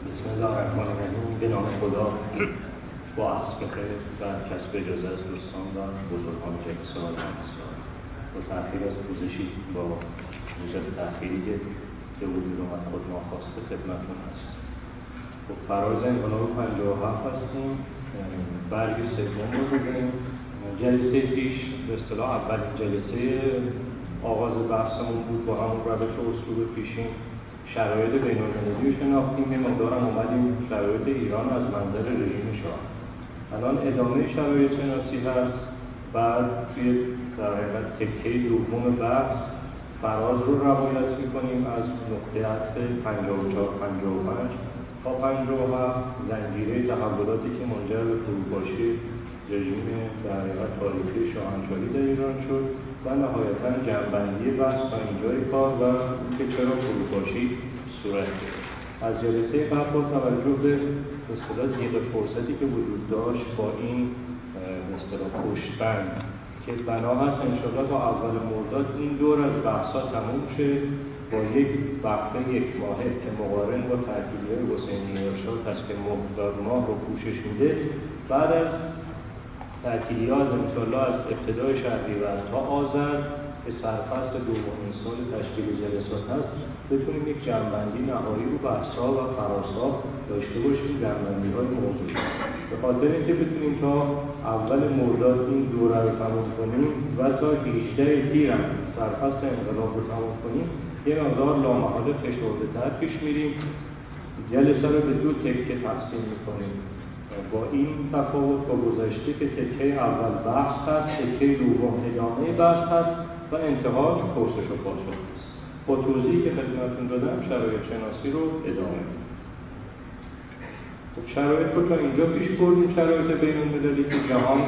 بسم الله الرحمن الرحیم به نام خدا. با اصل خیر و کسب اجازه از دوستان و بزرگان و با تأخیر از پوزشی با موجب تأخیری که به وجود اومد خود ناخواسته خدمتون هست خب فراز انقلاب 57 هستیم. برگ سوم رو بزنیم جلسه پیش به اصطلاح اولین جلسه آغاز بحثمون بود با همون روش و اسلوب پیشین. شرایط بین المللی رو شناختیم. یه مقدارم اومدیم شرایط ایران از منظر رژیم شاه. الان ادامه شرایط شناسی هست. بعد توی در حقیقت تکه دوم بحث فراز رو روایت می‌کنیم از نقطه عطف 54 55 تا 57 زنجیره تحولاتی که منجر به فروپاشی رژیم در حقیقت تاریخی شاهنشاهی در ایران شد و نهایتا جنبندی بحث تا اینجای کار و که چرا فروپاشی صورت گرفت. از جلسه قبل با توجه به اصطلاح زیغ فرصتی که وجود داشت با این اصطلاح پشتبند که بنا هست انشاءالله تا اول مرداد این دور از بحثا تموم شه با یک وقفه یک ماهه که مقارن با تحکیلی های حسینی ارشاد مقدار ماه رو پوشش میده. بعد از تعطیلی ها از انشاءالله از ابتدای شهریور تا آذر که سرفصل دومین سال تشکیل جلسات هست بتونیم یک جنبندی نهایی رو بحثا و فراسا داشته باشیم جنبندی های موضوعی به خاطر اینکه بتونیم تا اول مرداد این دوره رو تموم کنیم و تا 18 تیر هم سرفصل انقلاب رو تموم کنیم یه مقدار لامحاله فشرده تر پیش میریم. جلسه رو به دو تکه تقسیم می‌کنیم. با این تفاوت با گذشته که تکه اول بحث هست تکه دوم ادامه بحث هست و انتهاش پرسش و پاسخ است با توضیحی که خدمتتون دادم شرایط شناسی رو ادامه خب شرایط رو تا اینجا پیش بردیم. شرایط بین المللی که جهان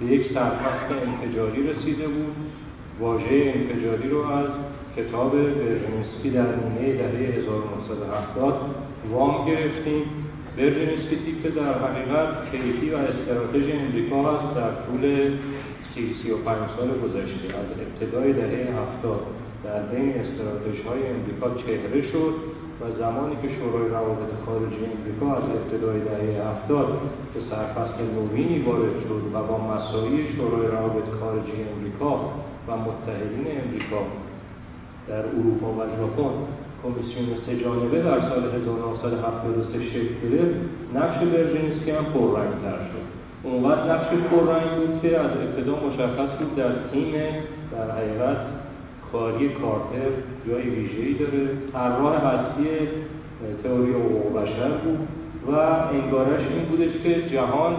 به یک سرفصل انفجاری رسیده بود. واژه انفجاری رو از کتاب برژنسکی در نیمه دهه 1970 وام گرفتیم. برژنسکی که در حقیقت کیفی و استراتژی امریکا هست در طول سی سی و پنج سال گذشته. از ابتدای دهه هفتاد در بین استراتژی های امریکا چهره شد و زمانی که شورای روابط خارجی امریکا از ابتدای دهه هفتاد به سرفصل نوینی وارد شد و با مسایی شورای روابط خارجی امریکا و متحدین امریکا در اروپا و ژاپن کمیسیون سه جانبه در سال 1973 شکل گرفت. نقش برژینسکی هم پررنگتر شد. اونقدر نقش پررنگ بود که از ابتدا مشخص بود در تیم در حقیقت کاری کارتر جای ویژه‌ای داره. طراح اصلی تئوری حقوق بشر بود و انگارش این بودش که جهان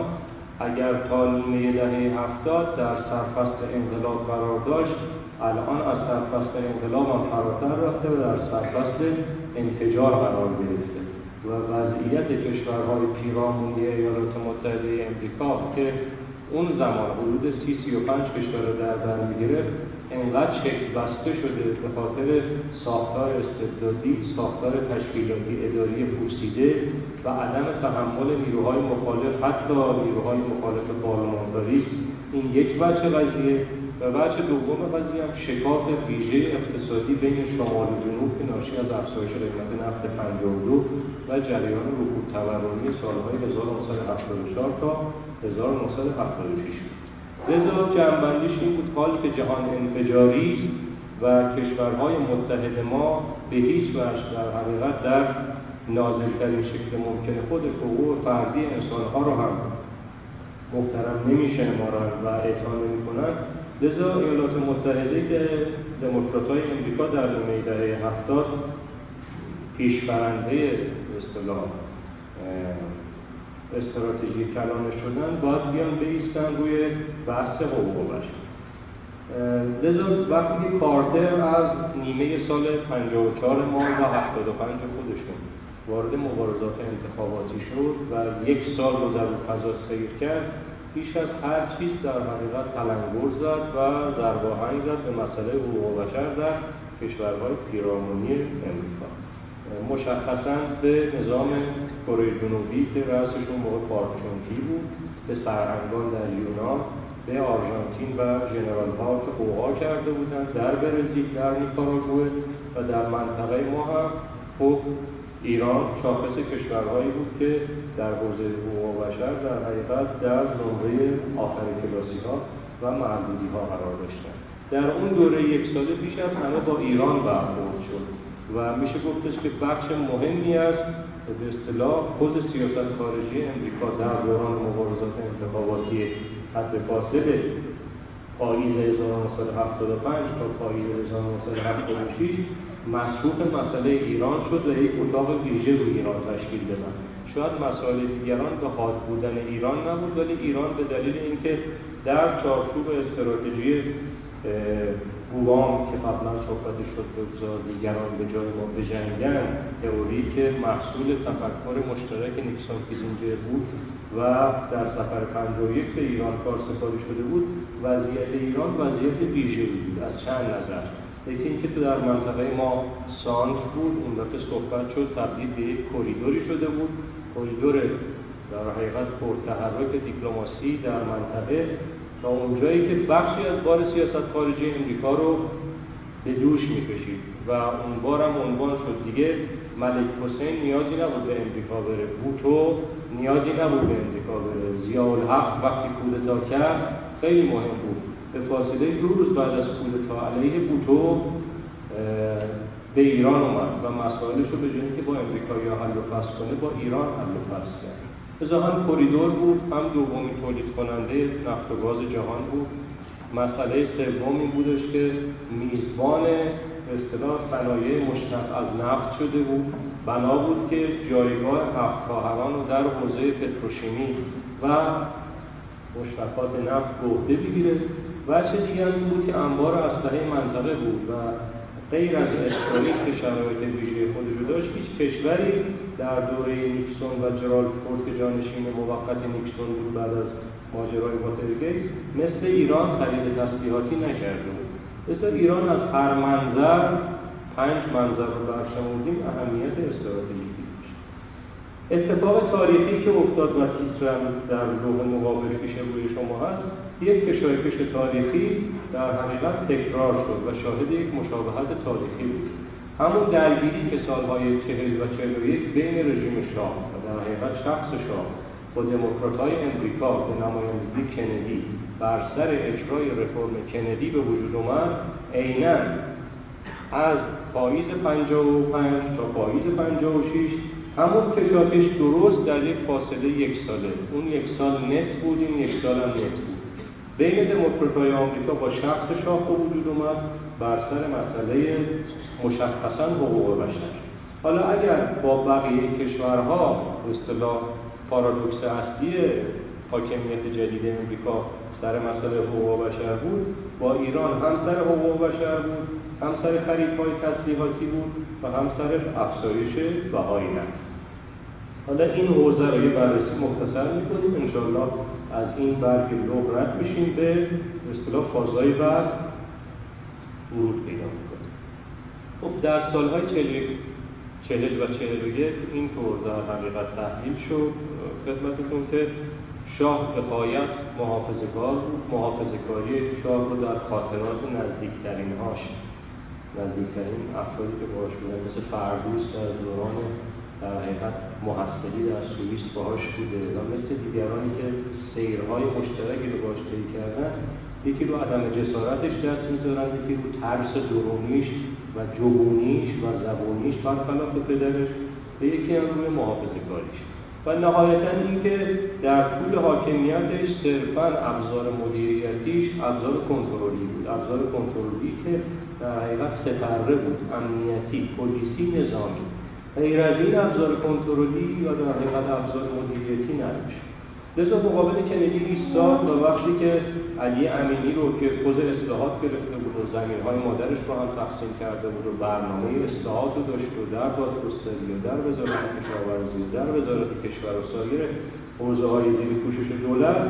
اگر تا نیمه دهه هفتاد در سرفصل انقلاب قرار داشت الان از سرفصل انقلاب هم فراتر رفته و در سرفصل انفجار قرار گرفته و وضعیت کشورهای پیرامونی ایالات متحده امریکا که اون زمان حدود سی سی و پنج کشور در بر می‌گرفت انقدر شکل بسته شده به خاطر ساختار استبدادی ساختار تشکیلاتی اداری پوسیده و عدم تحمل نیروهای مخالف حتی نیروهای مخالف پارلمانداری این یک وجه قضیه. و وجه دوم قضیه هم شکاف ویژه اقتصادی بین شمال و جنوب که ناشی از افزایش قیمت نفت 52 و جریان رکود تورمی سالهای 1974 تا 1976 لذا جنبندیش این بود حال که جهان انفجاری و کشورهای متحد ما به هیچ وجه در حقیقت در نازلترین شکل ممکن خود حقوق فردی انسانها رو هم محترم نمیشمارند و اعطا نمی‌کنند. لذا ایالات متحده که دموکرات‌های امریکا در نیمه دهه هفتاد پیشبرنده اصطلاح استراتژی کلانه شدن باید بیان بیستن روی بحث حقوق بشر. لذا وقتی کارتر از نیمه سال 54 ماه و 75 خودشون وارد مبارزات انتخاباتی شد و یک سال رو در فضا سیر کرد بیش از هر چیز در حقیقت تلنگر زد و ضرباهنگ زد به مسئله حقوق بشر در کشورهای پیرامونی امریکا. مشخصا به نظام کره جنوبی که رأسشون موقع پارک چونکی بود به سرهنگان در یونان به آرژانتین و ژنرال ها که قوقا کرده بودند در برزیل در نیکاراگوه و در منطقه ما هم خب ایران شاخص کشورهایی بود که در حوزه حقوق بشر در حقیقت در نمره آخر کلاسی ها و معدودی ها قرار داشتن در اون دوره یک ساله بیش از همه با ایران برخورد شد و میشه گفتش که بخش مهمی است به اصطلاح خود سیاست خارجی امریکا در دوران مبارزات انتخاباتی حد فاصله پاییز 1975 تا پاییز 1976 مصروف مسئله ایران شد و یک اتاق ویژه روی ایران تشکیل دادن. شاید مسائل دیگران به حاد بودن ایران نبود ولی ایران به دلیل اینکه در چارچوب استراتژی بوام که قبلا صحبتش شد بگذار دیگران به جای ما بجنگن تئوری که محصول تفکر مشترک نیکسون کیزینجر بود و در سفر 51 به ایران کار سپاری شده بود وضعیت ایران وضعیت ویژه بود. از چند نظر؟ یکی اینکه تو در منطقه ما سانت بود اون دفعه صحبت شد تبدیل به یک کریدوری شده بود. کریدور در حقیقت پرتحرک دیپلماسی در منطقه تا اونجایی که بخشی از بار سیاست خارجی امریکا رو به دوش می‌کشید و اون بارم عنوان شد دیگه ملک حسین نیازی نبود به امریکا بره. بوتو نیازی نبود به امریکا بره. زیاءالحق وقتی کودتا کرد خیلی مهم بود. به فاصله دو روز بعد از کودتا علیه بوتو به ایران اومد و مسائلش رو به جایی که با امریکا یا حل و فصل کنه با ایران حل و فصل کرد. ازا هم کریدور بود هم دومین تولید کننده نفت و گاز جهان بود. مسئله سوم این بودش که میزبان به اصطلاح صنایع مشتق از نفت شده بود. بنا بود که جایگاه هفت خواهران رو در حوزه پتروشیمی و مشتقات نفت به عهده بگیره. چه دیگر این بود که انبار اسلحه منطقه بود و غیر از اسرائیل که شرایط ویژه خودش رو داشت هیچ کشوری در دوره نیکسون و جرالد فورد که جانشین موقت نیکسون بود بعد از ماجرای واترگیت مثل ایران خرید تسلیحاتی نکرده بود. مثل ایران از هر منظر پنج منظر رو برشمردیم اهمیت استراتژیکی داشت اتفاق تاریخی که افتاد و تیترم در لوح مقابل پیش روی شما هست یک کشایکش تاریخی در حقیقت تکرار شد و شاهد یک مشابهت تاریخی بود. همون درگیری که سالهای چهل و چهل و یک بین رژیم شاه و در حقیقت شخص شاه با های امریکا به نمایندگی کندی بر سر اجرای رفرم کندی به وجود اومد عینا از پاییز 55 تا پاییز 56 همون کشاکش درست در یک فاصله یک ساله. اون یک سال نت بود این یک سال هم نت بود. بین دموکرات‌های آمریکا با شخص شاه به وجود اومد بر سر مسئله مشخصا حقوق بشر. حالا اگر با بقیه کشورها به اصطلاح پارادوکس اصلی حاکمیت جدید امریکا سر مسئله حقوق بشر بود با ایران هم سر حقوق بشر بود هم سر خریدهای تسلیحاتی بود و هم سر افزایش بهای نفت حالا این حوزه رو یه بررسی مختصر می‌کنیم. انشاءالله از این برگ لغ رد میشیم به اصطلاح فازهای بعد ورود پیدا می‌کنیم. خب در سالهای چهل و چهل و یک اینطور در حقیقت تحلیل شد. خدمتتون که شاه به قایت محافظگار بود محافظگاری شاه رو در خاطرات نزدیکترین هاش نزدیکترین افرادی که باش بودن مثل فردوس در دوران در حقیقت محصلی در سوئیس باهاش بوده و مثل دیگرانی که سیرهای مشترکی رو باش طی کردن یکی رو عدم جسارتش دست می‌ذارن یکی رو ترس درونیش و جبونیش و زبونیش برخلاف پدرش و یکی هم روی محافظه کاریش و نهایتا اینکه در طول حاکمیتش صرفا ابزار مدیریتیش ابزار کنترلی بود. ابزار کنترلی که در حقیقت سپره بود. امنیتی پلیسی نظامی. غیر از این ابزار کنترلی یا در حقیقت ابزار مدیریتی نداشت. لذا مقابل کندی ایستاد و وقتی که علی امینی رو که خود اصلاحات گرفته بود و زمین های مادرش رو هم تقسیم کرده بود و برنامه اصلاحات رو داشت و در دادگستری و در وزارت کشاورزی در وزارت کشور و سایر حوزه های زیر پوشش دولت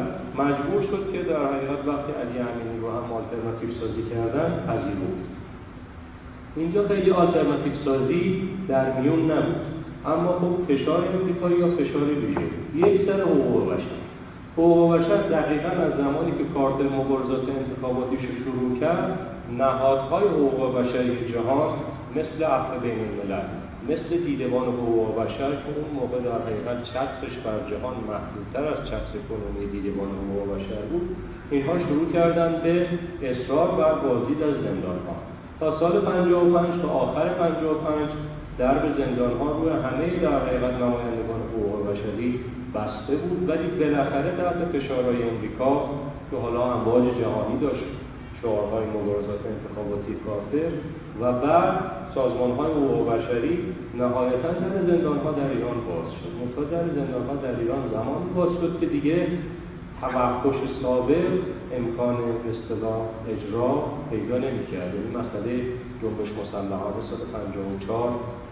مجبور شد که در حقیقت وقتی علی امینی رو هم آلترناتیو سازی کردن پذیرفت اینجا خیلی آلترناتیو سازی در میون نبود. اما خب فشار امریکایی یا فشار ویژه؟ یک سر حقوق بشر. حقوق بشر دقیقا از زمانی که کارتل مبارزات انتخاباتیش رو شروع کرد نهادهای حقوق بشری جهان مثل عفو بین الملل مثل دیدبان حقوق بشر که اون موقع در حقیقت چترش بر جهان محدودتر از چتر کنونی دیدبان حقوق بشر بود. اینها شروع کردن به اصرار بر بازدید از زندان ها تا سال 55 تا آخر 55 درب زندان ها روی همه در حقیقت نمایندگان حقوق بشری بسته بود. ولی بالاخره تحت فشارهای امریکا که حالا امواج جهانی داشت شعارهای مبارزات انتخاباتی کافر و بعد سازمان های حقوق بشری نهایتا در زندان ها در ایران باز شد. منتها در زندان ها در ایران زمان باز شد که دیگه توقش سابق امکان اصطلاح اجرا پیدا نمی‌کرد. یعنی مسئله جنبش مسلحانه سال 54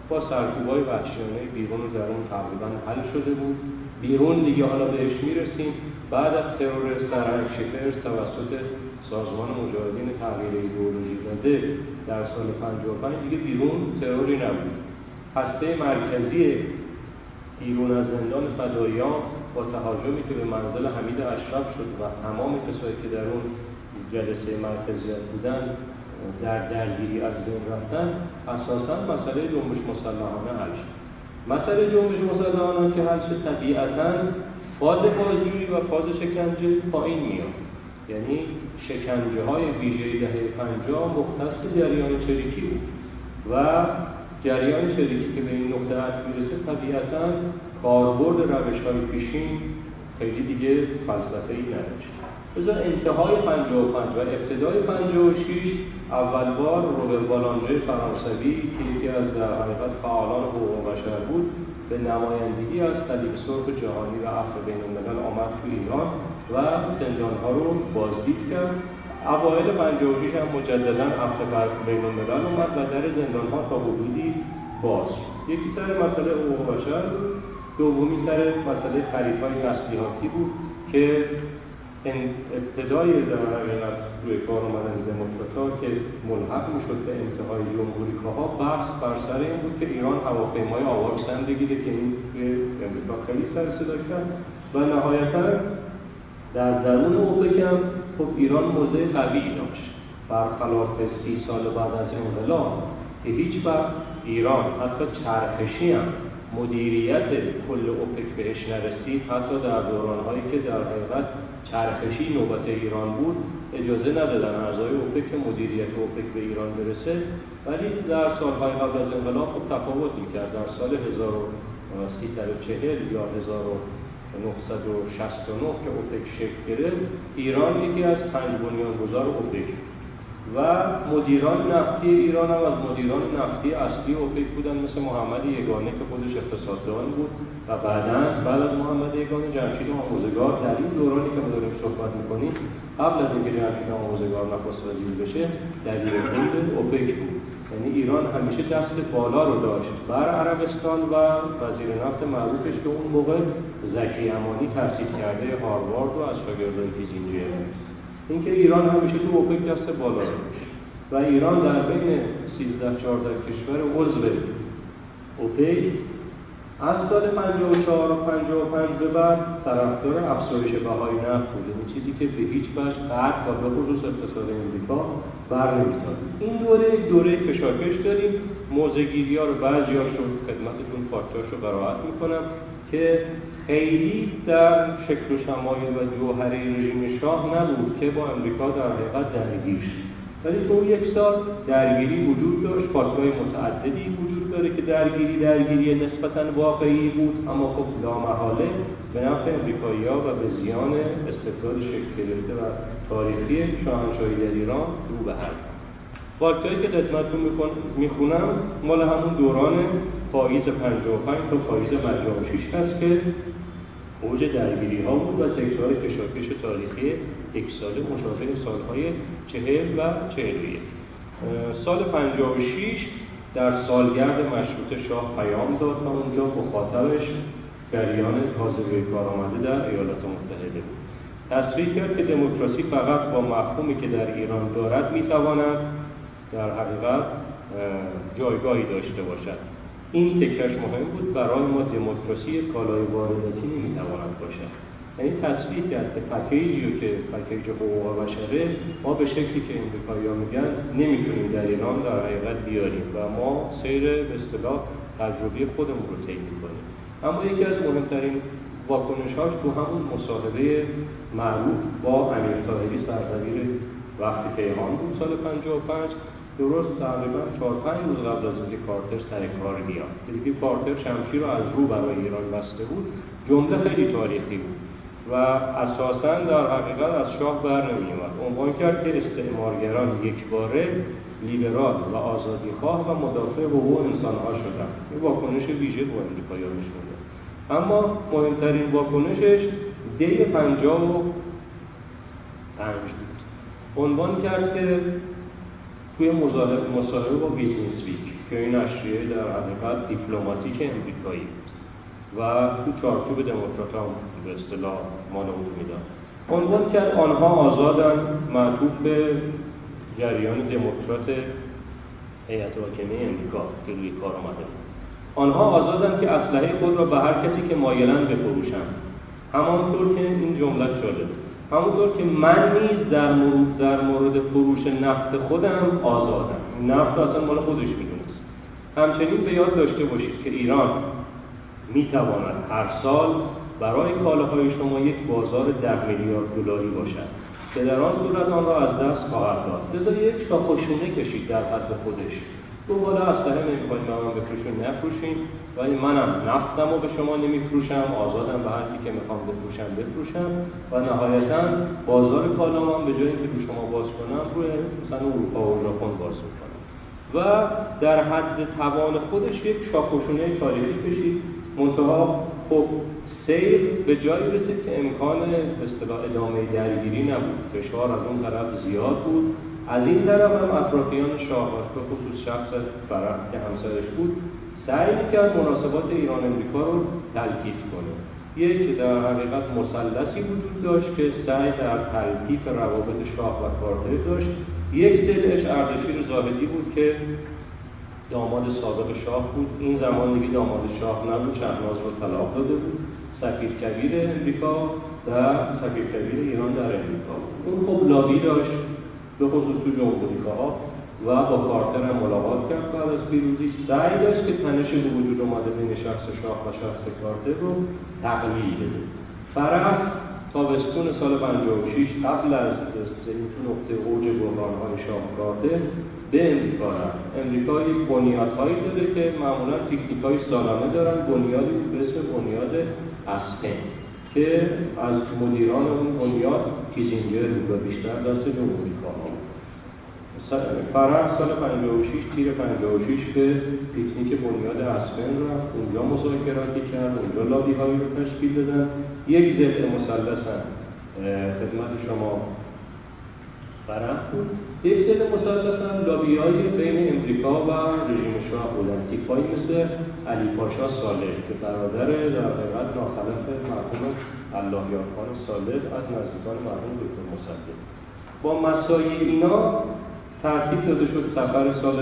با سرکوبای وحشیانه بیرون و درون تقریبا حل شده بود. بیرون دیگه حالا بهش می‌رسیم. بعد از ترور سرنگ شکر توسط سازمان مجاهدین تغییر ایدئولوژی داده در سال 55 دیگه بیرون تروری نبود. هسته مرکزی بیرون از زندان فدایان با تهاجمی که به منزل حمید اشرف شد و تمام کسایی که در اون جلسه مرکزیت بودن در درگیری از بین رفتن اساسا مسئله جنبش مسلحانه حل شد مسئله جنبش مسلحانه که حل شد طبیعتا فاز بازجویی و فاز شکنجه پایین میاد. یعنی شکنجه های ویژه دهه پنجاه مختص جریان چریکی بود. و جریان چریکی که به این نقطه عطف می‌رسه طبیعتا کاربرد روش های پیشین خیلی دیگه فلسفه ای نداشت. بذار انتهای 55 و ابتدای 56 اول بار روبر بالانجه فرانسوی که یکی از در حقیقت فعالان حقوق بشر بود به نمایندگی از صلیب سرخ جهانی و عفو بین الملل آمد تو ایران. و ها رو بازدید کرد. اوایل 56 هم مجددا عفو بین الملل اومد و در ها تا حدودی باز یکی سر مسئله حقوق بشر دومی سر مسئله خرید های تسلیحاتی بود که ابتدای حقیقت روی کار اومدن دموکرات که ملحق می‌شد به انتهای جمهوریکاها بحث بر سر این بود که ایران هواپیمای آواکسن بگیره که این توی امریکا خیلی سر صدا کرد و نهایتا در درون اوپک هم خب ایران موضع قوی داشت. برخلاف سی سال بعد از انقلاب که هیچ وقت ایران حتی چرخشی هم مدیریت کل اوپک بهش نرسید حتی در دورانهایی که در حقیقت چرخشی نوبت ایران بود اجازه ندادن اعضای اوپک مدیریت اوپک به ایران برسه. ولی در سالهای قبل از انقلاب خب تفاوت می‌کرد. در سال 1340 یا 1969 که اوپک شکل گرفت ایران یکی از پنج بنیانگذار اوپک و مدیران نفتی ایران هم از مدیران نفتی اصلی اوپک بودن مثل محمد یگانه که خودش اقتصاددان بود و بعدا بعد از محمد یگانه جمشید آموزگار. در این دورانی که ما داریم صحبت می‌کنیم قبل از اینکه جمشید آموزگار نخست وزیر بشه دبیر کل اوپک بود. یعنی ایران همیشه دست بالا رو داشت. بر عربستان و وزیر نفت معروفش که اون موقع زکی امانی تحصیل کرده هاروارد و از شاگردای کیزینجر اینکه ایران همیشه تو اوپک دست بالا و ایران در بین 13 14 کشور عضو اوپک از سال 54 و 55 به بعد طرفدار افزایش بهای نفت بود این چیزی که به هیچ وجه غرب و به خصوص اقتصاد امریکا بر نمیتاد این دوره دوره کشاکش داریم. موزگیری ها رو بعضی رو خدمتتون فاکتاش رو براحت می‌کنم که خیلی در شکل و شمایل و جوهره رژیم شاه نبود که با امریکا در حقیقت درگیر ولی تو یک سال درگیری وجود داشت. فاکتورهای متعددی وجود داره که درگیری درگیری نسبتا واقعی بود. اما خب لامحاله به نفع امریکایی ها و به زیان استقلال شکل گرفته و تاریخی شاهنشاهی در ایران رو به هم فاکتایی که خدمتتون می‌خونم مال همون دوران پاییز 55 تا پاییز 56 هست که اوج درگیری ها بود و تکرار کشاکش تاریخی یک ساله مشابه سالهای چهل و چهلیه. سال 56 در سالگرد مشروط شاه پیام داد و اونجا مخاطبش جریان تازه کار آمده در ایالات متحده بود. تصریح کرد که دموکراسی فقط با مفهومی که در ایران دارد می‌تواند در حقیقت جایگاهی داشته باشد. این تکش مهم بود برای ما دموکراسی کالای وارداتی نمی‌تواند باشد. یعنی تصویح کرد که پکیجی که پکیج حقوق بشره ما به شکلی که امریکایی ها میگن نمی‌تونیم در ایران در حقیقت بیاریم و ما سیر به اصطلاح تجربه خودمون رو طی می‌کنیم. اما یکی از مهمترین واکنشهاش تو همون مصاحبه معروف با امیر طاهری سرزمیر وقتی پیهان بود سال 55 درست تقریبا چهار پنج روز قبل از اینکه کارتر سر کار میاد دیگه کارتر شمشیر رو از رو برای ایران بسته بود جمله خیلی تاریخی بود و اساسا در حقیقت از شاه بر نمیومد عنوان کرد که استعمارگران یک باره لیبرال و آزادی خواه و مدافع حقوق انسانها شدن این واکنش ویژه با امریکایی نشون اما مهمترین واکنشش دی پنجاه و پنج بود. عنوان کرد که توی مصاحبه با Business Week که این نشریه در حقیقت دموکراتیک امریکایی و تو چارچوب دموکرات هم به اصطلاح مانور میدن عنوان کرد آنها آزادن معطوف به جریان دموکرات هیئت حاکمه امریکا که روی کار آمده. آنها آزادن که اسلحه خود را به هر کسی که مایلن بفروشند. همانطور که این جملت شده. همونطور که من نیز در مورد, در مورد فروش نفت خودم آزادم. نفت اصلا مال خودش می‌دونست. همچنین به یاد داشته باشید که ایران می‌تواند هر سال برای کالاهای شما یک بازار ده میلیارد دلاری باشد. که در آن صورت آن را از دست خواهد داد. لذا یک خشونه کشید در حد خودش. تو بالا اسلحه نمی‌خواید به من بفروشین نفروشین ولی منم نفتم رو به شما نمیفروشم آزادم به هرکی که می‌خوام بفروشم بفروشم. و نهایتا بازار کالام به جایی که رو شما باز کنم روی مثلا اروپا و ژاپن باز کنم و در حد توان خودش یک شاخوشونه تاریخی کشید. منتها خب سیر به جایی رسید که امکان اصطلاح ادامه درگیری نبود. فشار از اون طرف زیاد بود. از این طرف هم اطرافیان شاه به خصوص شخص فرح که همسرش بود سعی کرد مناسبات ایران امریکا رو تلکیف کنه. یک در حقیقت مثلثی وجود داشت که سعی در تلکیف روابط شاه و کارتر داشت. یک دلش اردشیر زاهدی بود که داماد سابق شاه بود. این زمان دیگه داماد شاه نبود شهناز رو طلاق داده بود. سفیر کبیر امریکا و سفیر کبیر ایران در امریکا اون خب لابی داشت. به خصوص تو جمهوری ها و با کارتر هم ملاقات کرد بعد از پیروزی. سعی داشت که تنش به وجود اومده بین شخص شاه و شخص کارتر رو تقلیل بده. فرح تابستون سال 56 قبل از این تو نقطه اوج های شاه کارتر به امریکا رفت. امریکا یک بنیادهایی داره که معمولا تکنیک های سالانه دارن بنیادی به اسم بنیاد اسپن. که از مدیران اون بنیاد کیزینجر بود و بیشتر دست جمهوری خواه فرح سال 56 تیر 56 به پیکنیک بنیاد اسپن رفت اونجا مذاکراتی کرد اونجا لابی هایی رو تشکیل دادن. یک ضد مثلث خدمت شما فرح بود یک ضد مثلث هم لابی های بین امریکا و رژیم شاه بودن تیپایی مثل علی پاشا صالح که برادر در حقیقت ناخلف مرحوم الله یارخان صالح از نزدیکان مرحوم دکتر مصدق. با مسایی اینا ترتیب داده شد سفر سال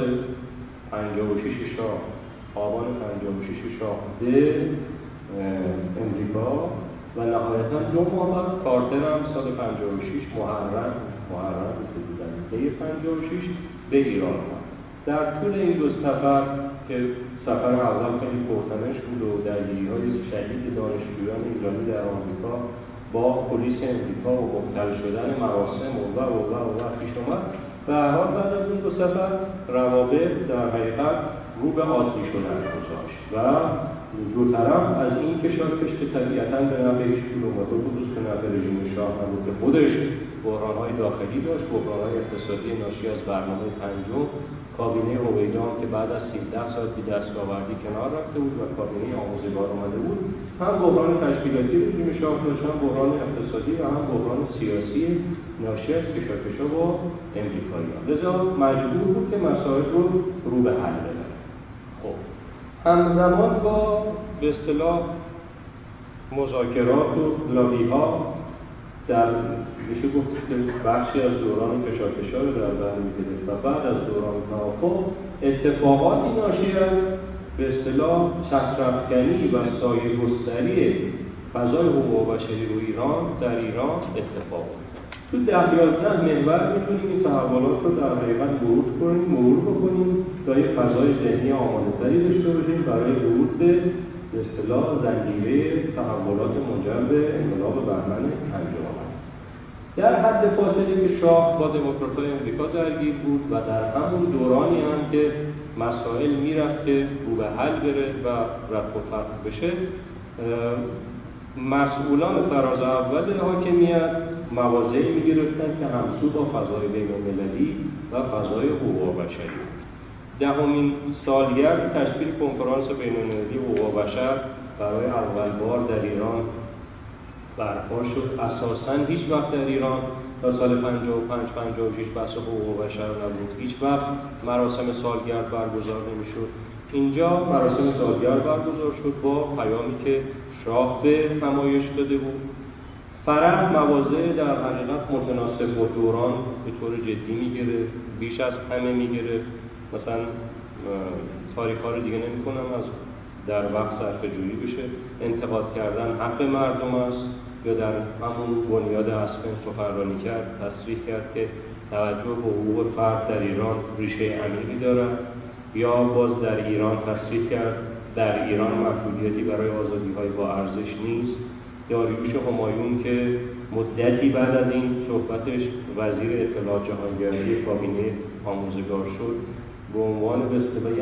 56 شاه آبان 56 شاه به امریکا و نهایتا دو بعد کارتر هم سال 56 محرم محرم که بودن دی 56 به ایران در طول این دو سفر که سفر اول خیلی پرتنش بود و درگیری های شدید دانشجویان ایرانی در آمریکا با پلیس امریکا و مبتل شدن مراسم و و و و و پیش اومد. به حال بعد از این دو سفر روابط در حقیقت رو به عادی شدن گذاشت و دو طرف از این کشاکش که طبیعتا به نفع هیچ کدوم و خصوص که نفع رژیم شاه نبود که خودش بحرانهای داخلی داشت بحرانهای اقتصادی ناشی از برنامه پنجم کابینه رویدان که بعد از 13 سال بی دستاوردی کنار رفته بود و کابینه آموزگار آمده بود هم بحران تشکیلاتی رژیم شاه داشت هم بحران اقتصادی و هم بحران سیاسی ناشی از کشاکشا با امریکاییان لذا مجبور بود که مسائل رو رو به حل ببره خب همزمان با به اصطلاح مذاکرات و لابی ها در میشه گفت بخشی از دوران کشاکشا رو در بر می‌گرفت و بعد از دوران توافق اتفاقاتی ناشی از به اصطلاح چترافکنی و سایه گستری فضای حقوق بشری رو ایران در ایران اتفاق تو ده یازده محور می‌تونیم این تحولات رو در حقیقت ورود کنیم مرور بکنیم تا یک فضای ذهنی آماده داشته باشیم برای ورود به اصطلاح زنجیره تحولات منجر به انقلاب بهمن پنجم در حد فاصله که شاه با دموکراتای امریکا درگیر بود و در همون دورانی هم که مسائل می‌رفت که رو به حل بره و رفت و فتح بشه مسئولان فراز اول حاکمیت مواضعی می‌گرفتن که همسو با فضای بین و فضای حقوق بشری. دهمین سالگرد تشکیل کنفرانس بین المللی حقوق بشر برای اول بار در ایران برپا شد. اساسا هیچ وقت در ایران تا سال 55 56 بحث حقوق بشر نبود. هیچ وقت مراسم سالگرد برگزار نمی‌شد. اینجا مراسم سالگرد برگزار شد با پیامی که شاه به نمایش داده بود. فرح مواضع در حقیقت متناسب با دوران به طور جدی می‌گیره بیش از همه می‌گیره مثلا تاریخ رو دیگه نمی کنم از در وقت صرف جویی بشه. انتقاد کردن حق مردم است یا در همون بنیاد اصفن سخنرانی کرد تصریح کرد که توجه به حقوق فرد در ایران ریشه عمیقی دارد یا باز در ایران تصریح کرد در ایران محدودیتی برای آزادی های با ارزش نیست. داریوش همایون که مدتی بعد از این صحبتش وزیر اطلاعات جهانگردی کابینه آموزگار شد. به عنوان به اصطلاح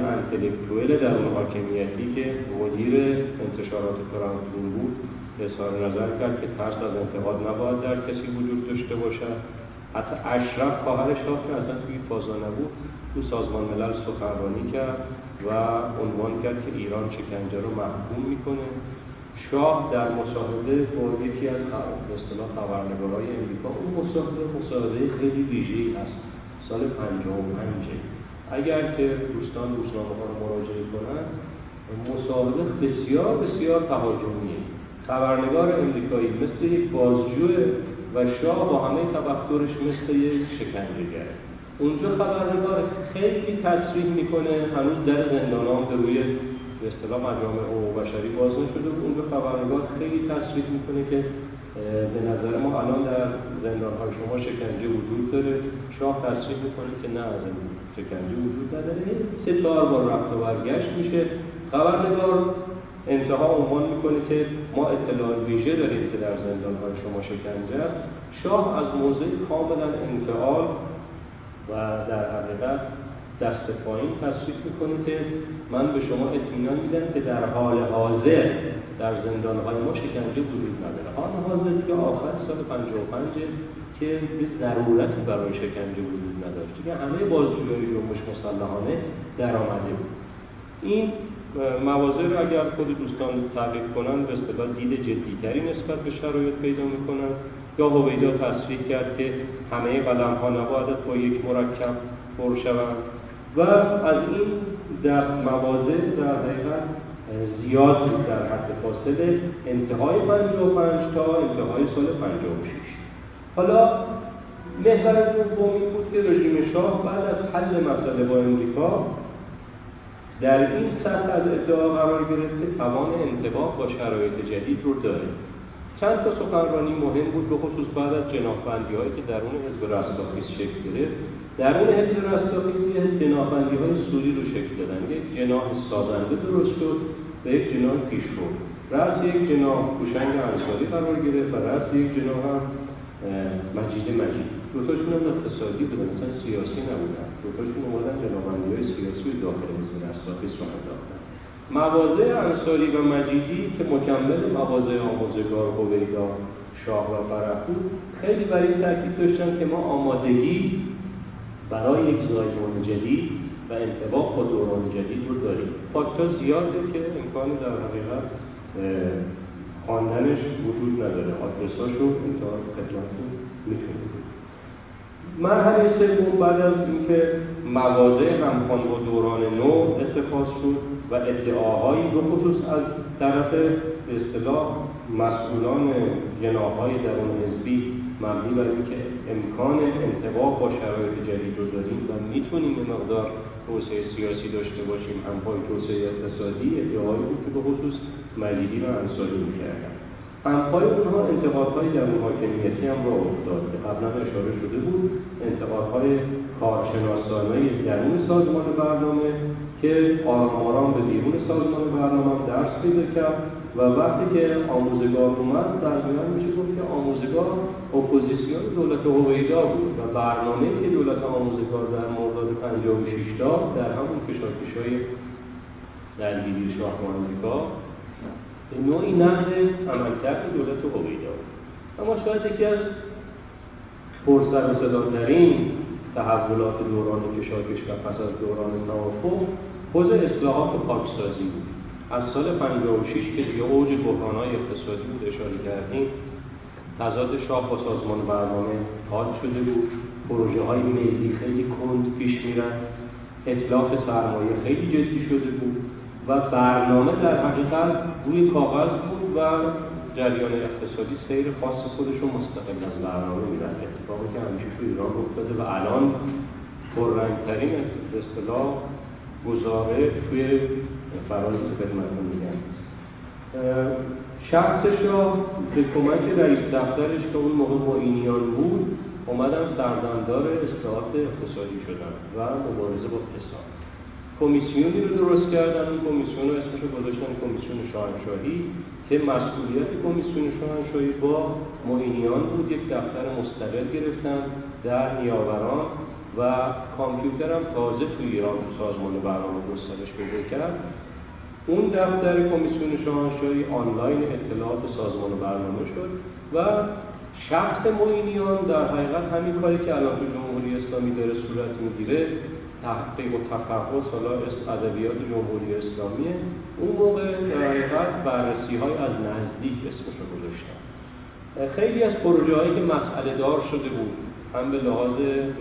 در اون حاکمیتی که مدیر انتشارات فرانکفورت بود اظهار نظر کرد که ترس از انتقاد نباید در کسی وجود داشته باشد. حتی اشرف خواهر شاه که اصلا توی فازا نبود تو سازمان ملل سخنرانی کرد و عنوان کرد که ایران شکنجه رو محکوم می‌کنه. شاه در مصاحبه با یکی از اصطلاح خبرنگارای امریکا اون مصاحبه مصاحبه خیلی ویژه‌ای هست. سال 55 اگر که دوستان روزنامه ها رو مراجعه کنند مصاحبه بسیار بسیار تهاجمیه. خبرنگار امریکایی مثل یک بازجو و شاه با همه تبخترش مثل یک شکنجهگره اونجا خبرنگار خیلی تصریح می‌کنه هنوز در زندان هم روی به اصطلاح مجامع حقوق بشری باز نشده اونجا خبرنگار خیلی تصریح می‌کنه که به نظر ما الان در زندان های شما شکنجه وجود داره. شاه تصریح می‌کنه که نه از شکنجه وجود نداره. سه چهار بار رفت و برگشت میشه. خبرنگار انتها عنوان می‌کنه که ما اطلاع ویژه داریم که در زندان های شما شکنجه شاه از موضع کاملا انفعال و در حقیقت دست پایین تصریح می‌کنه که من به شما اطمینان میدم که در حال حاضر در زندان های ما شکنجه وجود نداره. حال حاضر که آخر سال 55 که به ضرورتی برای شکنجه وجود نداشت. که همه بازجویی جنبش مسلحانه در آمده بود. این موازه رو اگر خود دوستان تعریف کنن به اصطلاح دید جدیتری نسبت به شرایط پیدا می‌کنن. یا هویدا تصریح کرد که همه قلم ها نباید با یک مرکب پر شوند. و از این در موازه در حقیقت زیاد در حد فاصله انتهای 55 تا انتهای سال 56 حالا محور دومی بود که رژیم شاه بعد از حل مسئله با امریکا در این سطح از ادعا قرار گرفته توان انتباه با شرایط جدید رو داره. چند تا سخنرانی مهم بود به خصوص بعد از جناحبندی هایی که درون حزب رستاخیز شکل گرفت. درون حزب رستاخیز یه جناحبندی های سوری رو شکل دادن. یک جناح سازنده درست شد و یک جناح پیشرو رأس یک جناح کوشنگ انصاری قرار گرفت و رأس یک جناح هم مجید. مجید دوتاشون هم اقتصادی بودن مثلا سیاسی نبودن. دوتاشون اومدن جنابندی های سیاسی و داخل حزب رستاخیز رو انداختن مواضع انصاری و مجیدی که مکمل مواضع آموزگار هویدا شاه و فرح بود خیلی برای این تاکید داشتن که ما آمادگی برای یک زایمان جدید و انتباه با دوران جدید رو داریم. فاکتا زیاده که امکان در حقیقت خواندنش وجود نداره. آدرساش رو امتحان خدمتتون می‌تونید مرحله سوم بعد از اینکه مواضع همخوان با دوران نو اتخاذ شد و ادعاهایی به خصوص از طرف اصطلاح مسئولان جناهای درون حزبی مبنی بر اینکه امکان انتباه با شرایط جدید رو داریم و می‌تونیم به مقدار توسعه سیاسی داشته باشیم همپای توسعه اقتصادی ادعایی بود که به خصوص مجیدی و انصاری می‌کردن. همپای اونها انتقادهای در حاکمیتی هم را افتاد که قبلا اشاره شده بود انتقادهای کارشناسانه درون سازمان برنامه که آرام آرام به بیرون سازمان برنامه درس پیدا کرد و وقتی که آموزگار اومد در میان میشه گفت که آموزگار اپوزیسیون دولت هویدا بود و برنامه که دولت آموزگار در مرداد 56 داد در همون کشاکش های درگیری شاه آمریکا به نوعی نقد عملکرد دولت هویدا اما شاید یکی از پرسر و صداترین تحولات دوران کشاکش و پس از دوران توافق حوز اصلاحات و پاکسازی بود. از سال 56 که دیگه اوج بحرانهای اقتصادی بود اشاره کردیم تضاد شاه با سازمان برنامه حال شده بود. پروژه های ملی خیلی کند پیش میرن اطلاف سرمایه خیلی جدی شده بود و برنامه در حقیقت روی کاغذ بود و جریان اقتصادی سیر خاص خودش رو مستقل از برنامه میرن اتفاقی که همیشه تو ایران افتاده و الان پررنگترین اصطلاح گزاره توی فرازی که خدمتتون میگم. شخصش را به کمک رئیس دفترش که اون موقع معینیان بود اومدن سردمدار اصلاحات اقتصادی شدن و مبارزه با فساد کمیسیونی رو درست کردن این کمیسیون رو اسمش گذاشتن کمیسیون شاهنشاهی که مسئولیت کمیسیون شاهنشاهی با معینیان بود یک دفتر مستقل گرفتن در نیاوران. و کامپیوتر هم تازه تو ایران سازمان برنامه گسترش پیدا کرد. اون دفتر کمیسیون شاهنشاهی آنلاین اطلاعات سازمان برنامه شد و شخص معینیان در حقیقت همین کاری که الان تو جمهوری اسلامی داره صورت می‌گیره تحقیق و تفحص حالا ادبیات جمهوری اسلامیه اون موقع در حقیقت بررسی های از نزدیک اسمش رو گذاشتن. خیلی از پروژه هایی که مسئله دار شده بود هم به لحاظ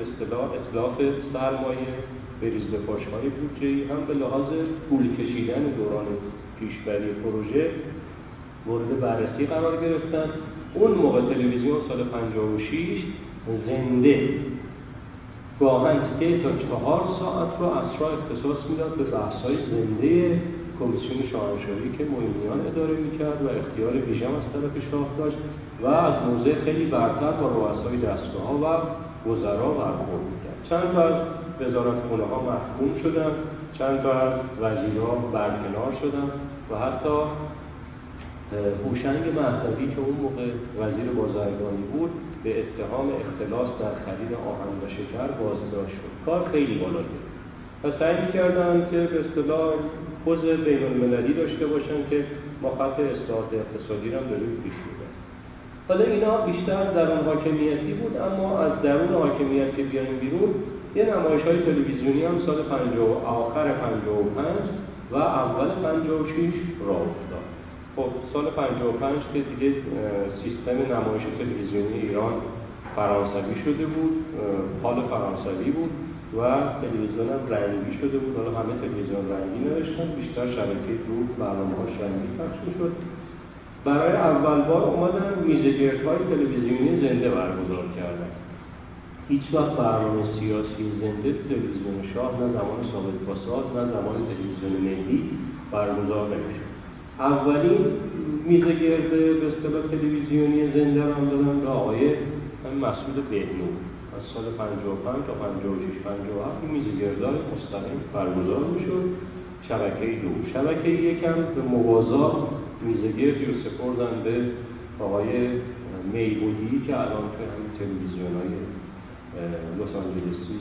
اصطلاح اطلاف سرمایه به ریز های بودجه‌ای هم به لحاظ پول کشیدن دوران پیشبری پروژه مورد بررسی قرار گرفتن. اون موقع تلویزیون سال 56 زنده گاهن سه تا چهار ساعت رو را اختصاص می‌داد به بحث‌های زنده کمیسیون شاهنشاهی که معینیان اداره می‌کرد و اختیار ویژم از طرف شاه داشت و از موضع خیلی برتر با رؤسای دستگاه ها و وزرا برخورد می‌کرد. چند از وزارت خونه ها محکوم شدن چند از وزیرها برکنار شدن و حتی هوشنگ مهدوی که اون موقع وزیر بازرگانی بود به اتهام اختلاس در خرید آهن و شکر بازداشت شد. کار خیلی بالا گرفت. و سعی می‌کردن که به اصطلاح حوز بین المللی داشته باشن که ما خط اصلاحات اقتصادی هم داریم پیش می‌بریم. حالا اینا بیشتر درون حاکمیتی بود اما از درون حاکمیت که بیایم بیرون یه نمایش های تلویزیونی هم سال 50 آخر 55 و اول 56 راه افتاد. خب سال 55 که دیگه سیستم نمایش تلویزیونی ایران فرانسوی شده بود حال فرانسوی بود. و تلویزیون هم رنگی شده بود. حالا همه تلویزیون رنگی نداشتن بیشتر شبکه دو برنامه هاش رنگی پخش شد برای اول بار اومدن میزگرد های تلویزیونی زنده برگزار کردن. هیچ وقت برنامه سیاسی زنده تلویزیون شاه نه زمان ثابت فاساد نه زمان تلویزیون ملی برگزار نمی‌شد. اولین میزگرد به اصطلاح تلویزیونی زنده رو هم دادن به آقای مسعود بهنور از سال 55 تا 56 57 میز گردای مستقیم برگزار می‌شد. شبکه دو شبکه یکم به موازات میزگردی رو سپردن به آقای میبودی که الان توی همین تلویزیون های لس آنجلسی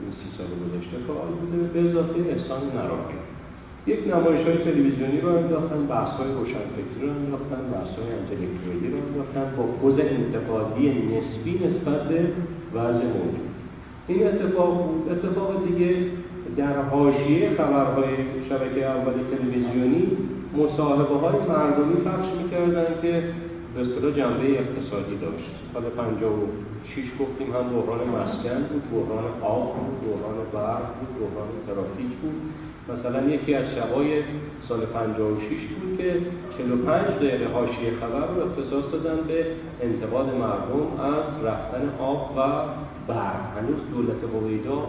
این سی سال گذشته فعال بوده. به اضافه احسان نراقی یک نمایش های تلویزیونی رو انداختن بحث های روشنفکری رو انداختن بحث های انتلکتوالی رو انداختن با پوز انتقادی نسبی نسبت به وضع موجود. این اتفاق بود. اتفاق دیگه در حاشیه خبرهای شبکه اول تلویزیونی مصاحبه های مردمی پخش می‌کردن که به اصطلاح جنبه اقتصادی داشت. سال 56 گفتیم هم بحران مسکن بود بحران آب بود بحران برق بود بحران ترافیک بود. مثلا یکی از شبای سال 56 بود که 45 دقیقه حاشیه خبر رو اختصاص دادن به انتقاد مردم از رفتن آب و برق. هنوز دولت هویدا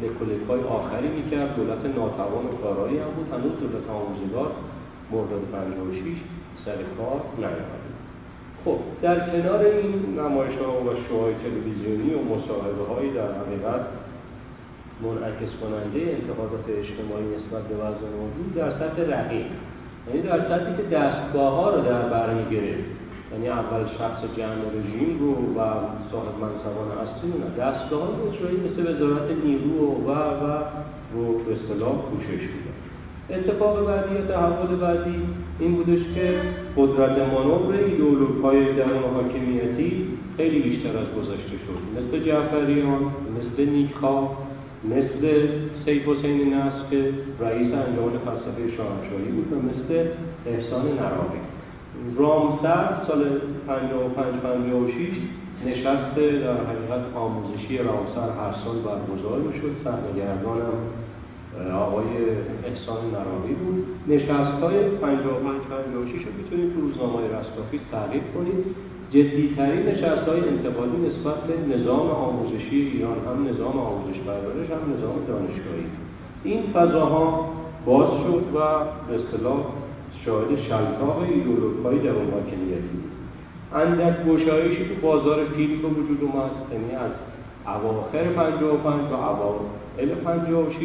به های آخری می‌کرد. دولت ناتوان و کارایی هم بود. هنوز دولت آموزگار مرداد 56 سر کار نیامده. خب در کنار این نمایش ها و شوهای تلویزیونی و مصاحبه هایی در حقیقت منعکس کننده انتقادات اجتماعی نسبت به وضع موجود در سطح رقیق. یعنی در سطحی که دستگاه ها رو در بر گرفت یعنی اول شخص جمع رژیم رو و صاحب منصبان اصلی نه دستگاه ها اجرایی مثل وزارت نیرو و و رو به اصطلاح پوشش میدن اتفاق بعدی یا تحول بعدی این بودش که قدرت مانور ایدئولوگ های درون حاکمیتی خیلی بیشتر از گذشته شد. مثل جعفریان مثل نیکا. مثل سید حسین نصر که رئیس انجمن فلسفه شاهنشاهی بود و مثل احسان نراقی رامسر سال 55 56 نشست در حقیقت آموزشی رامسر هر سال برگزار می‌شد. صحنه‌گردانم آقای احسان نراقی بود. نشست های 55 56 رو می‌تونید تو روزنامه رستاخیز تعقیب کنید. جدیترین نشست های انتقادی نسبت به نظام آموزشی ایران هم نظام آموزش پرورش هم نظام دانشگاهی. این فضاها باز شد و به اصطلاح شاهد شلتاق ایدولوگ‌های درون حاکمیتی بود. اندک گشایشی تو بازار فیلم به وجود اومد یعنی از اواخر 55 تا اوایل 56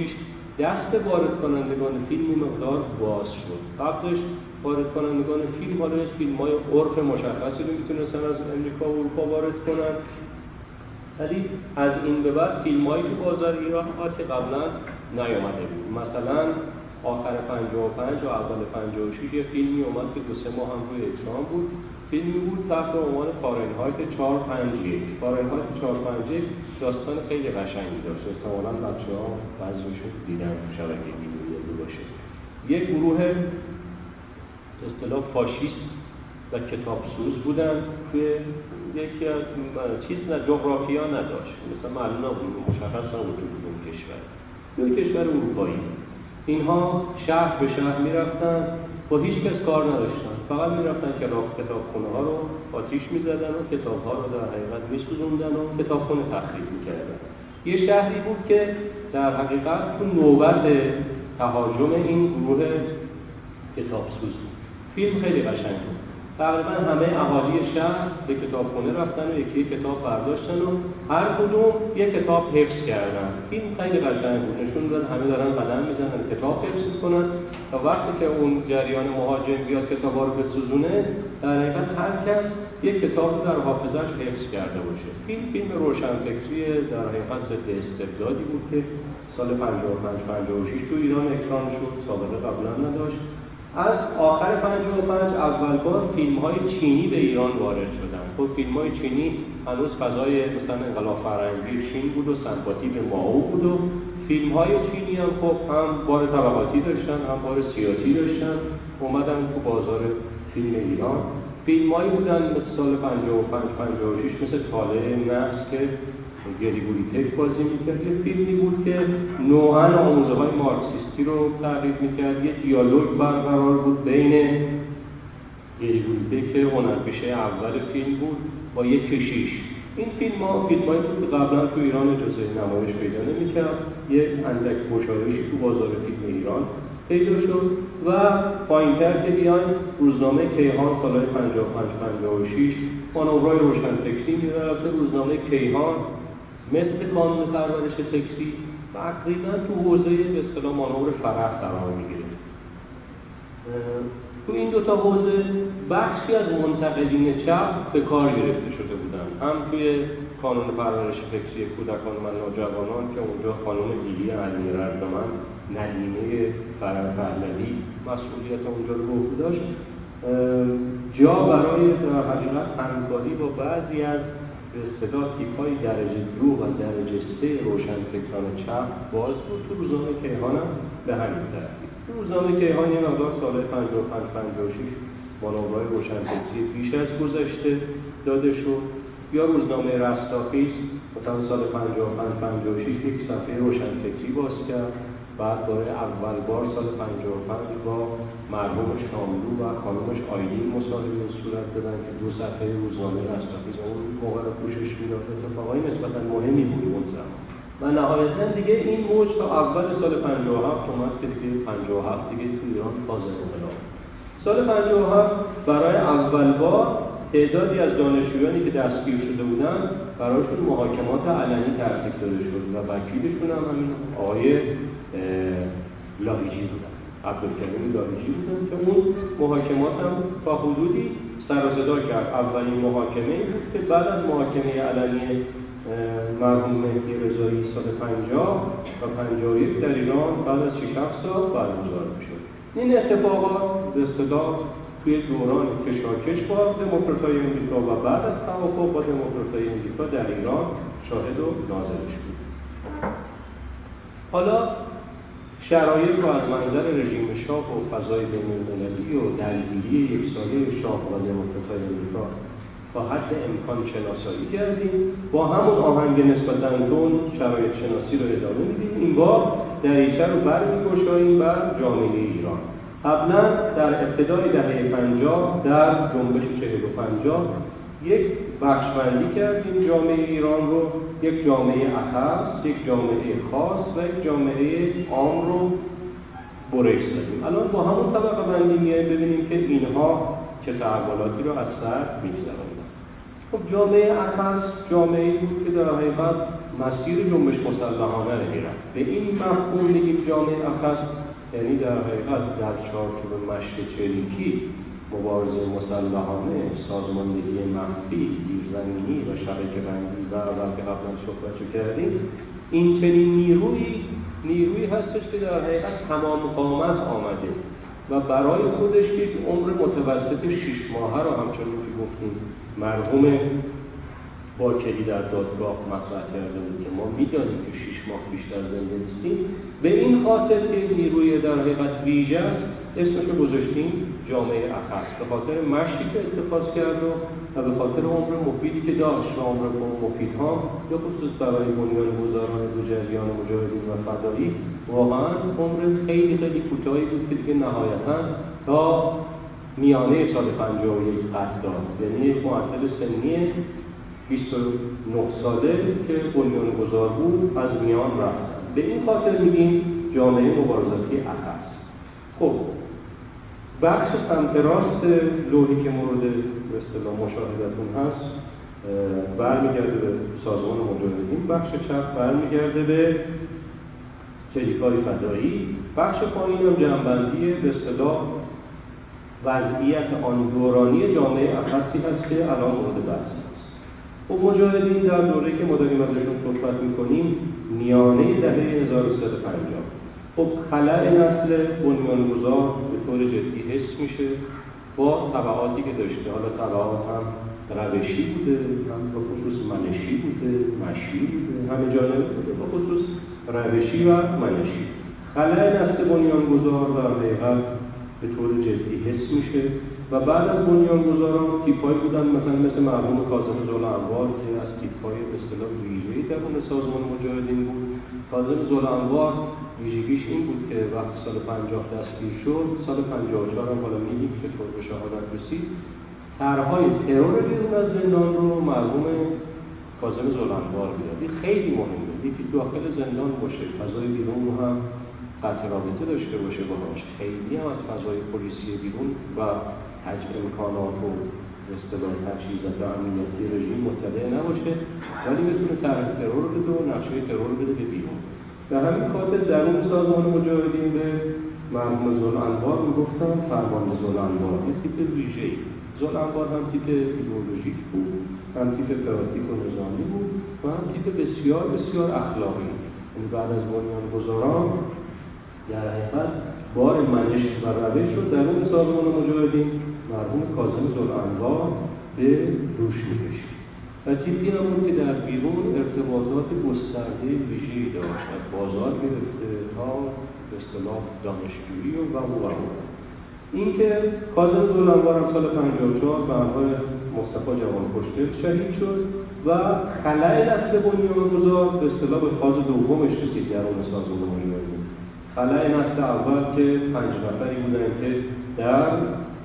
دست وارد کنندگان فیلم مقدار باز شد. قبلش وارد کنندگان فیلم حالا فیلم های عرف مشخصی رو می‌تونستن از امریکا و اروپا وارد کنن. ولی از این به بعد فیلم هایی تو بازار ایران که قبلا نیامده بود. مثلا آخر 55 و اول 56 یه فیلمی اومد که دو سه ماه هم روی اکران بود. فیلمی بود تحت عنوان فارنهایت 451 فارنهایت 451 داستان خیلی قشنگی داشت. احتمالاً بچه ها بعضیشون دیدن شبکه دیدی باشه. یک گروه اصطلاح فاشیست و کتاب سوز بودن که یکی از چیز نه جغرافیا نداشت. مثلا معلوم نبود مشخص نبود کشور. یک کشور اروپایی. اینها شهر به شهر می‌رفتن. با هیچ کس کار نداشتن. فقط می‌رفتن که راه کتابخونه ها رو آتیش می‌زدن و کتاب ها رو در حقیقت میسوزوندن و کتابخونه تخریب می‌کردن. یه شهری بود که در حقیقت تو نوبت تهاجم این گروه کتاب سوز بود فیلم خیلی قشنگ بود. تقریبا همه اهالی شهر به کتابخونه رفتن و یکی کتاب برداشتن و هر کدوم یک کتاب حفظ کردن. فیلم خیلی قشنگ بود. نشون داد همه دارن قدم می‌زنن کتاب حفظ کنن تا وقتی که اون جریان مهاجم بیاد کتاب رو بسوزونه در حقیقت هر کس یک کتاب در حافظش حفظ کرده باشه. فیلم فیلم روشنفکری در حقیقت ضد استبدادی بود که سال 55 56 تو ایران اکران شد. سابقه قبلا نداشت. از آخر 55 اول بار فیلم های چینی به ایران وارد شدن. خب فیلم های چینی هنوز فضای مثلا انقلاب فرهنگی چین بود و سمپاتی به ماو بود و فیلم های چینی هم خب هم بار طبقاتی داشتن هم بار سیاسی داشتن. اومدن تو بازار فیلم ایران. فیلم هایی بودن مثل سال 55 56 مثل طالع نفس که گریگوری تک بازی می‌کرد. یه فیلمی بود که نوعا آموزه های مارکسیستی رو تعریف می‌کرد. یه دیالوگ برقرار بود بین گریگوری تک که هنرپیشه اول فیلم بود با یه کشیش. این فیلم ها فیلم هایی بود که قبلا تو ایران اجازه نمایش پیدا نمی‌کرد. یه اندک گشایشی تو بازار فیلم ایران پیدا شد و پایینتر که بیاین روزنامه کیهان سالهای 55 56 مانورهای روشنفکری می‌رفته. روزنامه کیهان مثل قانون پرورش فکری تقریبا تو حوزه به اصطلاح مانور فرح قرار می‌گیره. تو این دوتا حوزه بخشی از منتقدین چپ به کار گرفته شده بودن. هم توی کانون پرورش فکری کودکان و نوجوانان که اونجا خانم دیلی علی من ندیمه فرح پهلوی مسئولیت اونجا رو به داشت. جا برای در حقیقت همکاری با بعضی از به اصطلاح تیپ های درجه دو و درجه سه روشنفکران چپ باز بود. تو روزنامه کیهان هم به همین ترتیب. تو روزنامه کیهان یه مقدار سال 55 56 مانورهای روشنفکری بیش از گذشته داده شد. یا روزنامه رستاخیز مثلا سال 55 56 یک صفحه روشنفکری باز کرد. بعد برای اول بار سال 55 با مرحوم شاملو و خانمش آیلین مصاحبه صورت دادن که دو صفحه روزنامه رستاخیز اون موقع رو پوشش می‌داد. اتفاقای نسبتا مهمی بود اون زمان. و نهایتا دیگه این موج تا اول سال 57 اومد که دیگه 57 دیگه تو ایران فاز انقلاب. سال 57 برای اول بار تعدادی از دانشجویانی که دستگیر شده بودن برایشون محاکمات علنی ترتیب داده شد و وکیلشون هم همین آقای لاهیجی بودن عبدالکریم لاهیجی بودن که اون محاکمات هم تا حدودی سر صدا کرد. اولین محاکمه بود که بعد از محاکمه علنی مرحوم مهدی رضایی سال 50 و 51 در ایران بعد از 6 سال برگزار می‌شد. این اتفاقات به اصطلاح توی دوران کشاکش با دموکراتای امریکا و بعد از توافق با دموکراتای امریکا در ایران شاهد و ناظرش بود. حالا شرایط رو از منظر رژیم شاه و فضای بینالمللی و درگیری یک ساله شاه و دموکراتای امریکا تا حد امکان شناسایی کردیم. با همون آهنگ نسبتا تون شرایط شناسی رو ادامه میدیم. این بار دریچه رو برمیگشاییم بر جامعه ایران. قبلا در ابتدای دهه پنجاه در جنبش چهل و پنجاه یک بخشبندی کردیم جامعه ایران رو. یک جامعه اخص یک جامعه خاص و یک جامعه عام رو برش دادیم. الان با همون طبقه بندی میایم ببینیم که اینها چه تحولاتی رو از سر میگذرانند خب جامعه اخص جامعه بود که در حقیقت مسیر جنبش مسلحانه رو می‌رفت به این مفهوم میگیم جامعه اخص یعنی در حقیقت در چارچوب مشت چریکی. مبارزه مسلحانه سازماندهی مخفی زیرزمینی و شبکه بندی. و اول که قبلا صحبت کردیم این چنین نیروی نیروی هستش که در حقیقت تمام قامت آمده و برای خودش یک عمر متوسط شیش ماهه رو همچنین که گفتیم مرحوم با کلی در دادگاه مطرح کرده بود که ما می‌دانیم که شیش ماه بیشتر زنده نیستیم. به این خاطر که نیروی در حقیقت ویژه اسمش رو گذاشتیم جامعه اخص. به خاطر مشتی که اتخاذ کرد و به خاطر عمر مفیدی که داشت و عمر مفید ها به خصوص برای بنیان گذاران دو جریان مجاهدین و فدایی واقعا عمر خیلی خیلی کوتاهی بود که دیگه نهایتا تا میانه سال 51 قطع داد. یعنی یک معدل سنی 29 ساله که بنیان گذار بود از میان رفتن به این خاطر میگیم جامعه مبارزاتی اخص. خب بخش سمت راست لوحی که مورد اصطلاح مشاهدتون هست برمیگرده به سازمان مجاهدین. بخش چپ برمیگرده به کلیکای فدایی. بخش پایین هم جنبندی به اصطلاح وضعیت آن دورانی جامعه اخصی هست که الان مورد بحث خب مجاهدین در دوره که ما داریم ازشون صحبت می‌کنیم میانه دهه 1350 خب خلع نسل بنیانگذار طور جدی حس میشه با طبعاتی که داشته. حالا طبعات هم روشی بوده هم به خصوص منشی بوده مشی بوده همه جانب بوده. به خصوص روشی و منشی. خلع نسل بنیانگذار در حقیقت به طور جدی حس میشه و بعد از بنیانگذاران تیپهایی بودن مثلا مثل مرحوم کاظم زول انوار که از تیپهای به اصطلاح ویژه‌ای درون سازمان مجاهدین بود. کاظم زول انوار ویژگیش این بود که وقتی سال 50 دستگیر شد سال 54 هم حالا میگیم که طور به شهادت رسید. طرحهای ترور بیرون از زندان رو مرحوم کاظم زول انوار می‌داد خیلی مهمه. یکی داخل زندان باشه فضای بیرون رو هم قطع رابطه داشته باشه باهاش خیلی هم از فضای پلیسی بیرون و حجم امکانات و اصطلاح تجهیزات و امنیتی رژیم مطلع نباشه ولی می‌تونه طرح ترور بده و نقشه ترور بده به بیرون. به همین خاطر در اون سازمان مجاهدین به مرحوم زول انوار می‌گفتن فرمان زول انوار. یه تیپ ویژه زول انوار هم تیپ ایدئولوژیک بود هم تیپ پراتیک و نظامی بود و هم تیپ بسیار بسیار اخلاقی. یعنی بعد از بنیان گذاران در حقیقت بار منش و روش رو در اون سازمان مجاهدین مرحوم کاظم زلانوار به دوش می‌کشید. و تیپی هم بود که در بیرون ارتباطات گسترده ویژه‌ای داشت. از بازار گرفته تا به اصطلاح دانشجویی و و و اینکه کاظم زلانوار هم سال 54 به همراه مصطفی جوان کشته شهید شد و خلای نسل بنیانگذار به اصطلاح به فاز دومش رسید در اون مجاهدین خلای نسل اول که پنج نفری بودن که در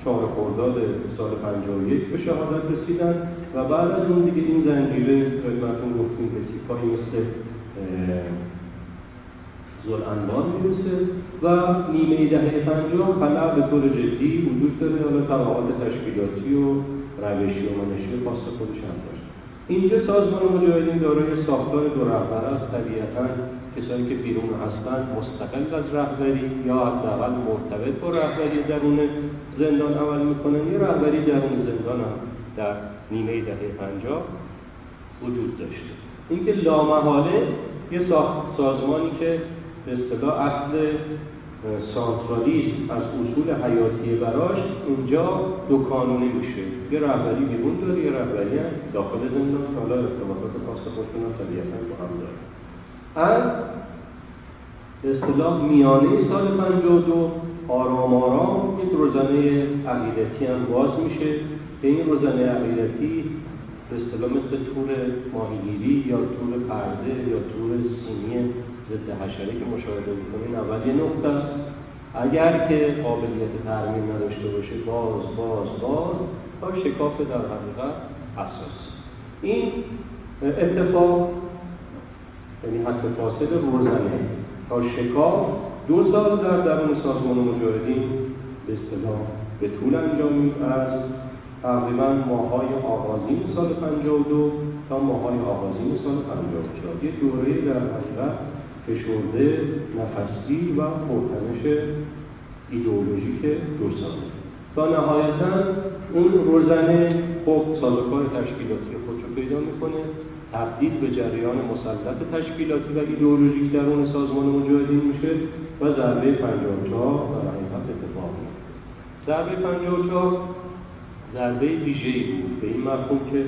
چهار خرداد سال 51 به شهادت رسیدن و بعد از اون دیگه این زنجیره خدمتتون گفتیم به تیپایی مثل زلعنبان می‌رسه و نیمه دهه پنجاه خلع به طور جدی وجود داره. حالا طبقات تشکیلاتی و روشی و منشی خاص خودش هم داشت. اینجا سازمان مجاهدین دارای ساختار دو رهبر است. طبیعتا کسانی که بیرون هستند مستقل از رهبری یا حداقل مرتبط با رهبری درون زندان عمل می‌کنن. یه رهبری درون زندان هم در نیمه دهه پنجاه وجود داشته. اینکه لامحاله یه سازمانی که به اصطلاح اصل سانترالیسم از اصول حیاتی براش اینجا دو کانونی میشه. یه رهبری بیرون داره یه رهبری داخل زندان. که حالا ارتباطات خاص خودشون هم طبیعتا با هم داره از به اصطلاح میانه سال 52 آرام آرام یک روزنه عقیدتی هم باز میشه. که این روزنه عقیدتی به اصطلاح مثل تور ماهیگیری یا تور پرده یا تور سینی ضد حشره که مشاهده می‌کنین اول یه نقطه است. اگر که قابلیت ترمیم نداشته باشه باز باز باز تا شکاف در حقیقت اساس این اتفاق یعنی حد فاصل روزنه تا شکاف دو سال در درون سازمان مجاهدین به اصطلاح به طول انجام از تقریبا ماهای آغازین سال 52 تا ماهای آغازین سال 54 یه دوره در حقیقت فشرده نفسی و پرتنش ایدئولوژیک دو ساله تا نهایتا اون روزنه خب سازوکار تشکیلاتی خودشو پیدا می‌کنه. تبدیل به جریان مسلط تشکیلاتی و ایدئولوژیک درون سازمان مجاهدین میشه و ضربه 54 در حقیقت اتفاق میفته ضربه 54 ضربه ویژه‌ای بود. به این مفهوم که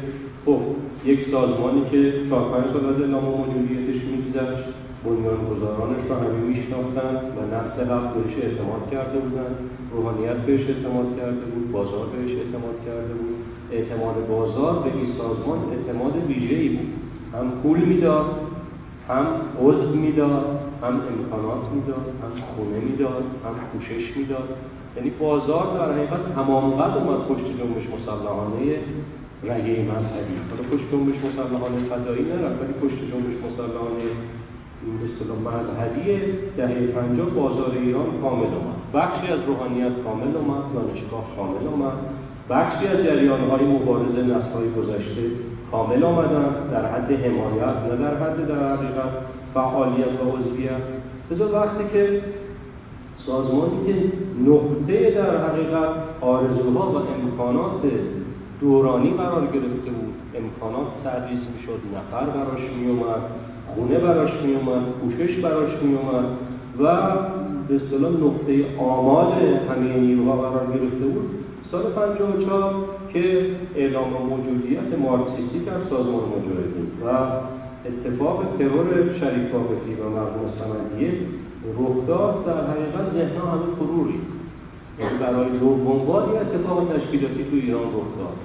خب یک سازمانی که چهار پنج سال از اعلام موجودیتش میگذشت بنیانگذارانش رو همه میشناختن و نفس حق بهش اعتماد کرده بودن روحانیت بهش اعتماد کرده بود بازار بهش اعتماد کرده بود. اعتماد بازار به این سازمان اعتماد ویژه‌ای بود. هم پول می‌داد هم عضو می‌داد هم امکانات می‌داد هم خونه می‌داد هم پوشش می‌داد. یعنی بازار در حقیقت همانقدر اومد پشت جنبش مسلحانه رگه مذهبی. حالا پشت جنبش مسلحانه فدایی نرفت ولی پشت جنبش مسلحانه اصطلاح مذهبی دهه پنجاه بازار ایران کامل اومد. بخشی از روحانیت کامل اومد دانشگاه کامل اومد. بخشی از جریانهای مبارز نسلهای گذشته کامل آمدن در حد حمایت نه در حد در حقیقت فعالیت و عضویت. بذار وقتی که سازمانی که نقطه در حقیقت آرزوها و امکانات دورانی قرار گرفته بود امکانات تدریس می‌شد نفر براش میومد خونه براش میومد پوشش براش میومد و به اصطلاح نقطه آمال همه نیروها قرار گرفته بود. سال 54 که اعلام موجودیت مارکسیستی در سازمان مجاهدین و اتفاق ترور شریف باقفی و مرحوم سمدیه رخ داد در حقیقت ذهنها همه فرو یعنی برای دوم بار اتفاق تشکیلاتی تو ایران رخ داد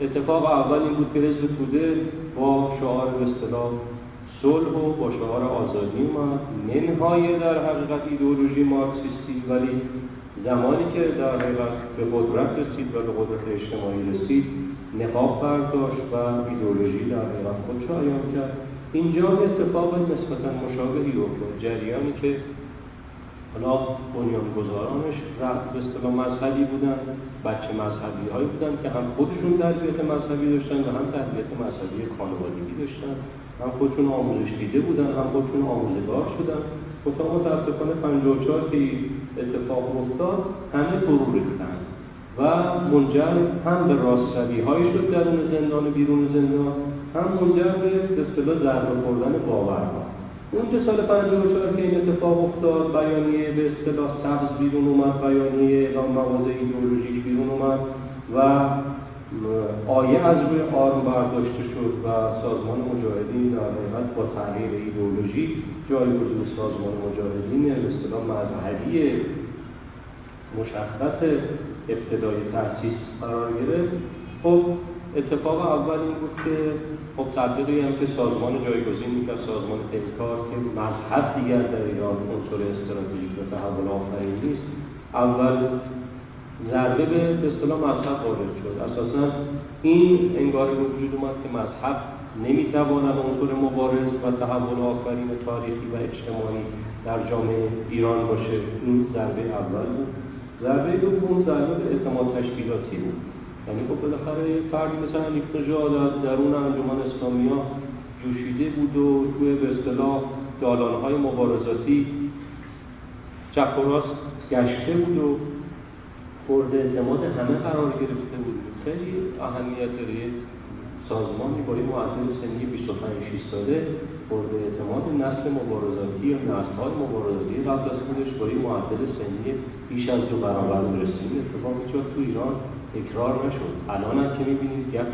اتفاق اول این بود که حزب توده با شعار به اصطلاح صلح و با شعار آزادی اومد. منهای در حقیقت ایدئولوژی مارکسیستی ولی زمانی که در حقیقت به قدرت رسید و به قدرت اجتماعی رسید نقاب برداشت و ایدئولوژی در حقیقت خودش عیان کرد. اینجا اتفاق نسبتا مشابهی افتاد. جریانی که حالا بنیانگذارانش به اصطلاح مذهبی بودن بچه مذهبی هایی بودن که هم خودشون تربیت مذهبی داشتن و هم تربیت مذهبی خانوادگی داشتن. هم خودشون آموزش دیده بودن هم خودشون آموزگار شدن. تا متاسفانه 54 که اتفاق افتاد همه فرو ریختن و منجر هم به راستروی هایی شد درون زندان و بیرون زندان هم منجر به اصطلاح ضربه خوردن باورها اون که سال 54 که این اتفاق افتاد بیانیه به اصطلاح سبز بیرون اومد بیانیه اعلام مواضع ایدئولوژیک بیرون اومد و آیه از روی آرم برداشته شد و سازمان مجاهدین در حقیقت با تغییر ایدئولوژی جایگزین سازمان مجاهدین به اصطلاح مذهبی مشخص ابتدای تأسیس قرار گرفت. خب اتفاق اول این بود که خب تبلیغی هم که سازمان جایگزین می‌کرد سازمان پیکار که مذهب دیگر در ایران عنصر استراتژیک و تحول آفرین نیست. اول ضربه به اصطلاح مذهب وارد شد. اساسا این انگار به وجود اومد که مذهب نمی‌تواند عنصر مبارز و تحول آفرین تاریخی و اجتماعی در جامعه ایران باشه. این ضربه اول بود. ضربه دوم ضربه به اعتماد تشکیلاتی بود. یعنی خب بالاخره فردی مثل نژاد از درون انجمن اسلامی جوشیده بود و توی به اصطلاح دالانهای مبارزاتی چپ و راست گشته بود و مورد اعتماد همه قرار گرفته بود خیلی اهمیت داره. سازمانی با این معدل سنی 25 6 ساله مورد اعتماد نسل مبارزاتی یا نسل‌های مبارزاتی قبل از خودش با این معدل سنی بیش از دو برابر این اتفاق تو ایران تکرار نشد. الان هم که می‌بینید گپ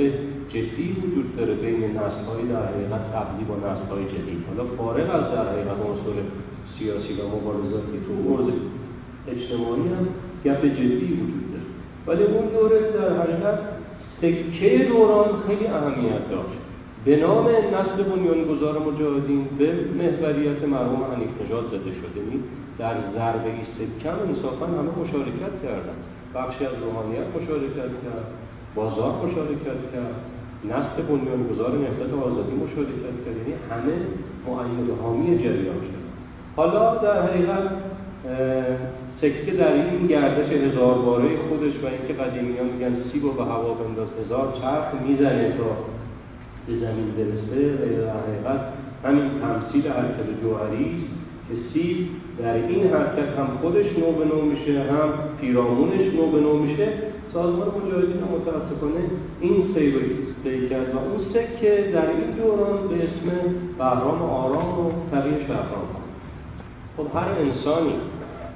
جدی وجود داره بین نسل‌های در حقیقت قبلی با نسل‌های جدید. حالا فارغ از در حقیقت عنصر سیاسی و مبارزاتی تو اجتماعی هم گپ جدی وجود داره. ولی اون دوره در حقیقت سکه دوران خیلی اهمیت داشت. به نام نسل بنیانگذار مجاهدین به محوریت مرحوم حنیف نژاد زده شده این در ضربه سکم انصافا همه مشارکت کردن. بخشی از روحانیت مشارکت کرد بازار مشارکت کرد نسل بنیانگذار نهضت آزادی مشارکت کرد. یعنی همه معید حامی جریان شد. حالا در حقیقت سکه در این گردش هزار باره خودش و اینکه قدیمیان میگن سیب رو به هوا بنداز هزار چرخ می‌زنه تا به زمین برسه و در حقیقت همین تمثیل حرکت جوهری که سیب در این حرکت هم خودش نو به نو میشه هم پیرامونش نو به نو میشه. سازمان مجاهدین متاسفانه این سیر رو کرد و اون سکه در این دوران به اسم بهرام آرام و تغییر شهرام. خب هر انسانی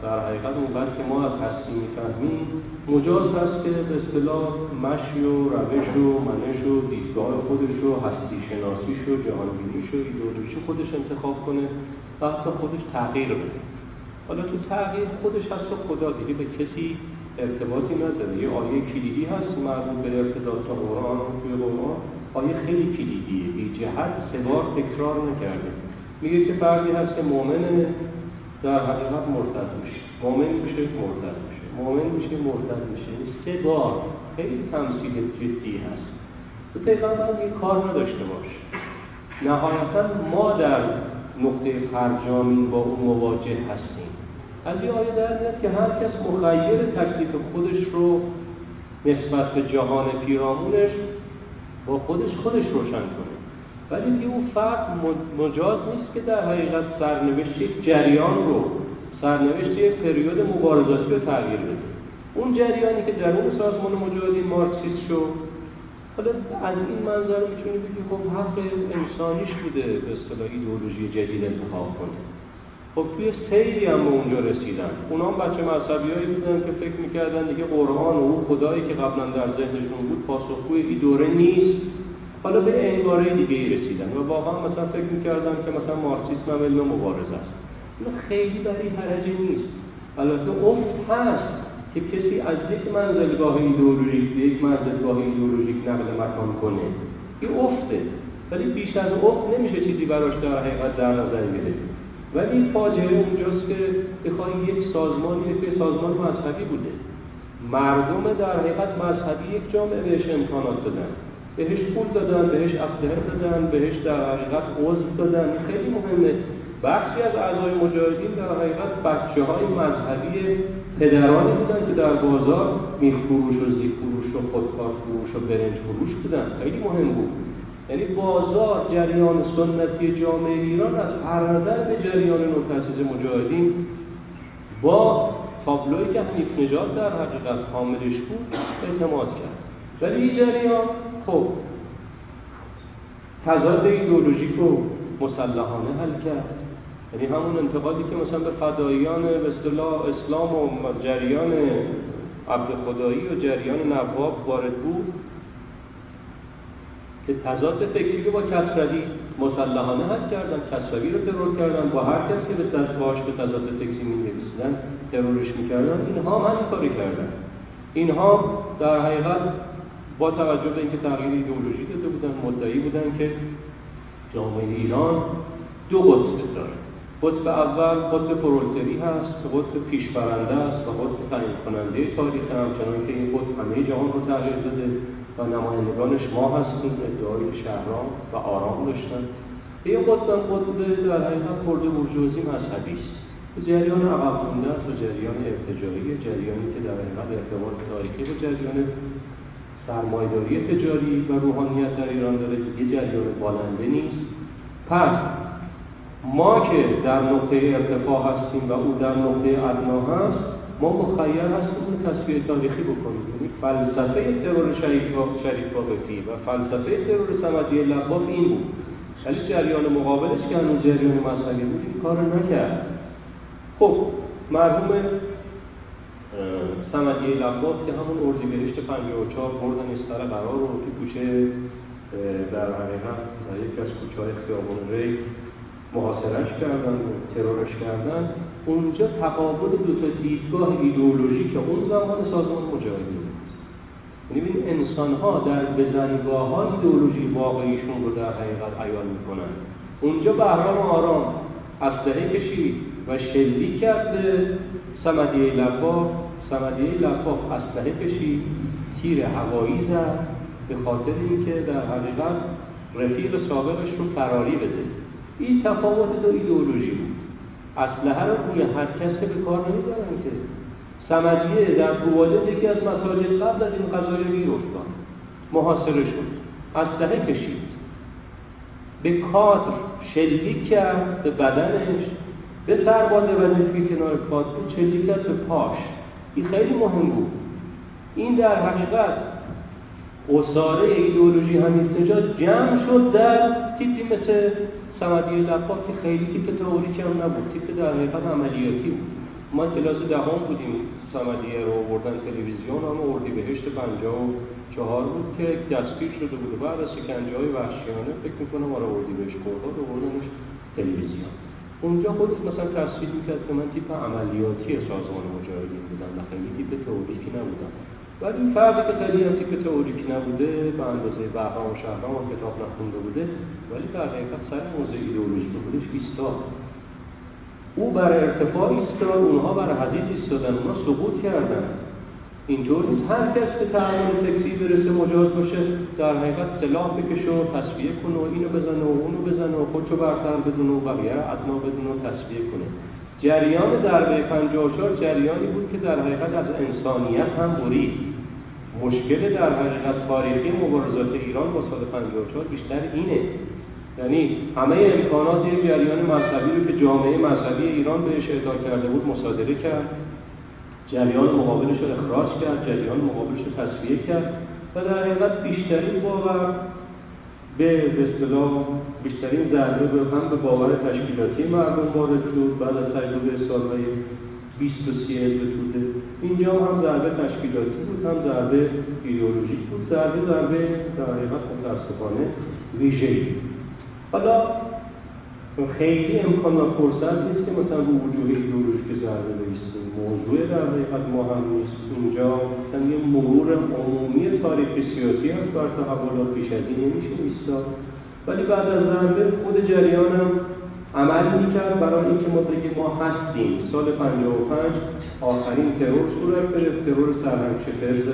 در حقیقت اونقدر که ما از هستی می‌فهمیم مجاز هست که به اصطلاح مشی و روش و منش و دیدگاه خودش و هستی شناسیش و جهانبینیش و ایدئولوژی خودش انتخاب کنه و حتی خودش تغییر بده. حالا تو تغییر خودش هست و خدا دیگه به کسی ارتباطی نداره. یه آیه کلیدی هست مربوط به ارتباط تا قرآن توی قرآن. آیه خیلی کلیدیه. بی جهت سه بار تکرار نکرده. میگه که فردی هست که مؤمنه در حقیقت مرتد میشه. مؤمن میشه مرتد میشه. مؤمن میشه مرتد میشه. سه بار خیلی تمثیل جدی هست. تو پیغمبر یه کار نداشته باش. نهایتا ما در نقطه فرجامین با اون مواجه هستیم. از این آیه در میاد که هر کس مخیر تکلیف خودش رو نسبت به جهان پیرامونش با خودش خودش روشن کنه. ولی دیگه اون فرد مجاز نیست که در حقیقت سرنوشت جریان رو سرنوشت یک پریود مبارزاتی رو تغییر بده. اون جریانی که در اون سازمان مجاهدین مارکسیست شد حالا از این منظر می‌تونی بگی خب حق انسانیش بوده به اصطلاح ایدئولوژی جدید انتخاب کنه. خب توی سیری هم به اونجا رسیدن. اونا هم بچه مذهبی هایی بودن که فکر می‌کردن دیگه قرآن و اون خدایی که قبلا در ذهنشون بود پاسخگوی این دوره نیست. حالا به انگاره دیگه ای رسیدن و واقعا مثلا فکر می‌کردن که مثلا مارکسیسم هم علم مبارزه است. خیلی برای حرجه نیست. البته افت هست که کسی از یک منزلگاه ایدئولوژیک به یک منزلگاه ایدئولوژیک نقل مکان کنه. این افته. ولی بیش از افت نمیشه چیزی براش در حقیقت در نظر گرفت ولی فاجعه اونجاست که بخوای یک سازمانی که سازمان مذهبی بوده. مردم در حقیقت مذهبی یک جامعه بهش امکانات دادن. بهش پول دادن بهش اسلحه دادن بهش در حقیقت عضو دادن. خیلی مهمه. بخشی از اعضای مجاهدین در حقیقت بچه های مذهبی پدرانی بودن که در بازار میخ فروش و زیگ فروش و خودکار فروش و برنج فروش بودن. خیلی مهم بود. یعنی بازار جریان سنتی جامعه ایران از هر نظر به جریان نوتاسیز مجاهدین با تابلوی که نجات در حقیقت حاملش بود اعتماد کرد. ولی این جریان خب تضاد ایدئولوژیک و مسلحانه حل کرد. یعنی همون انتقادی که مثلا به فداییان به اصطلاح اسلام و جریان عبد خدایی و جریان نواب وارد بود که تضاد فکری رو با کسروی مسلحانه حل کردن کسروی رو ترور کردن با هر کسی که به باش به تضاد فکری می ترورش می‌کردن اینها هم کاری کردن. اینها در حقیقت با توجه به اینکه تغییر ایدئولوژی داده بودن مدعی بودن که جامعه ایران دو قطب داره. قطب اول قطب پرولتری هست که قطب پیشبرنده است و قطب تعیین کننده تاریخ. همچنان که این قطب همه جهان رو تغییر داده و نمایندگانش ما هستیم ادعای شهرام و آرام داشتن. این قطب هم قطب در حقیقت خورده برجوازی مذهبی است. جریان عقب مونده و جریان ارتجاعی جریانی که در حقیقت ارتباط تاریخی به جریان سرمایداری تجاری و روحانیت در ایران داره که یه جریان بالنده نیست. پس ما که در نقطه ارتفاع هستیم و او در نقطه ادنا هست ما مخیر هستیم اون تصویر تاریخی بکنیم. یعنی فلسفه ترور شریف شریف و فلسفه ترور سمدی لباف این بود. ولی جریان مقابلش که هنوز جریان مذهبی بود کار نکرد. خب مرحوم سمدی لباف که همون اردیبهشت 54 بردن سر قرار رو که کوچه در حقیقت در یکی از کوچه های خیابان ری محاصرش کردن و ترورش کردن. اونجا تقابل دو تا دیدگاه که اون زمان سازمان مجاهدین یعنی انسان ها در بزنگاه های ایدئولوژی واقعیشون رو در حقیقت عیان می‌کنن. اونجا بهرام آرام اسلحه کشید و شلیک کرد به سمدیه لفاف سمدیه لفاف اسلحه کشید تیر هوایی زد به خاطر اینکه در حقیقت رفیق سابقش رو فراری بده. این تفاوت دو ایدئولوژی بود. اسلحه رو روی هر کس که به کار نمی‌برن که. سمدیه در قواده یکی از مساجد قبل از این قضایه گیر محاصره شد. اسلحه کشید. به کادر شلیک کرد به بدنش. به سرباز که کنار کادر شلیک کرد به پاش. این خیلی مهم بود. این در حقیقت اصاره ایدئولوژی همین جمع شد در تیپی مثل سمدی لفاف که خیلی تیپ تئوریک هم نبود تیپ در حقیقت عملیاتی بود. ما کلاس دهم بودیم سمدیه رو بردن تلویزیون هم اردی بهشت پنجاه و چهار بود که دستگیر شده بود بعد از شکنجه های وحشیانه فکر می‌کنم آره اردی بهش بردن و بردنش تلویزیون. اونجا خودش مثلا تصویر می‌کرد که من تیپ عملیاتی سازمان مجاهدین بودم و خیلی تیپ تئوریکی نبودم. ولی این فردی که خیلی هم تیپ تئوریکی نبوده به اندازه بهرام شهرام و کتاب نخونده بوده ولی در حقیقت سر موضوع ایدئولوژی خودش ایستاد. او بر ارتفاع ایستاد اونها بر حدیث ایستادن اونها سقوط کردن. اینطور نیست. هر کس به تعامل سکسی برسه مجاز باشه. در حقیقت سلاح بکشه و تصویه کنه و اینو بزنه و اونو بزنه و خودشو برتر بدونه و بقیه ادنا بدونه و تصویه کنه. جریان ضربه 54 جریانی بود که در حقیقت از انسانیت هم برید. مشکل در حقیقت تاریخی مبارزات ایران با سال 54 بیشتر اینه. یعنی همه امکانات یک جریان مذهبی رو که جامعه مذهبی ایران بهش اعطا کرده بود مصادره کرد. جریان مقابلش رو اخراج کرد جریان مقابلش رو تصفیه کرد و در حقیقت بیشترین باور به اصطلاح بیشترین ضربه به هم به باور تشکیلاتی مردم وارد شد. بعد از تجربه سالهای 20 و 30 توده. اینجا هم ضربه تشکیلاتی بود هم ضربه ایدئولوژیک بود ضربه ضربه در حقیقت متاسفانه ویژه‌ای حالا خیلی امکان و فرصت نیست که مثلا رو وجوه ایدئولوژیک ضربه بایستیم موضوع در حقیقت ما هم نیست. اینجا مثلا یه مرور عمومی تاریخ سیاسی هست بر تحولات پیش از این نمیشه ایستاد ولی بعد از ضربه خود جریان هم عمل می‌کرد. برای اینکه ما بگیم ما هستیم. سال 55 آخرین ترور صورت گرفت. ترور سرهنگ شفرز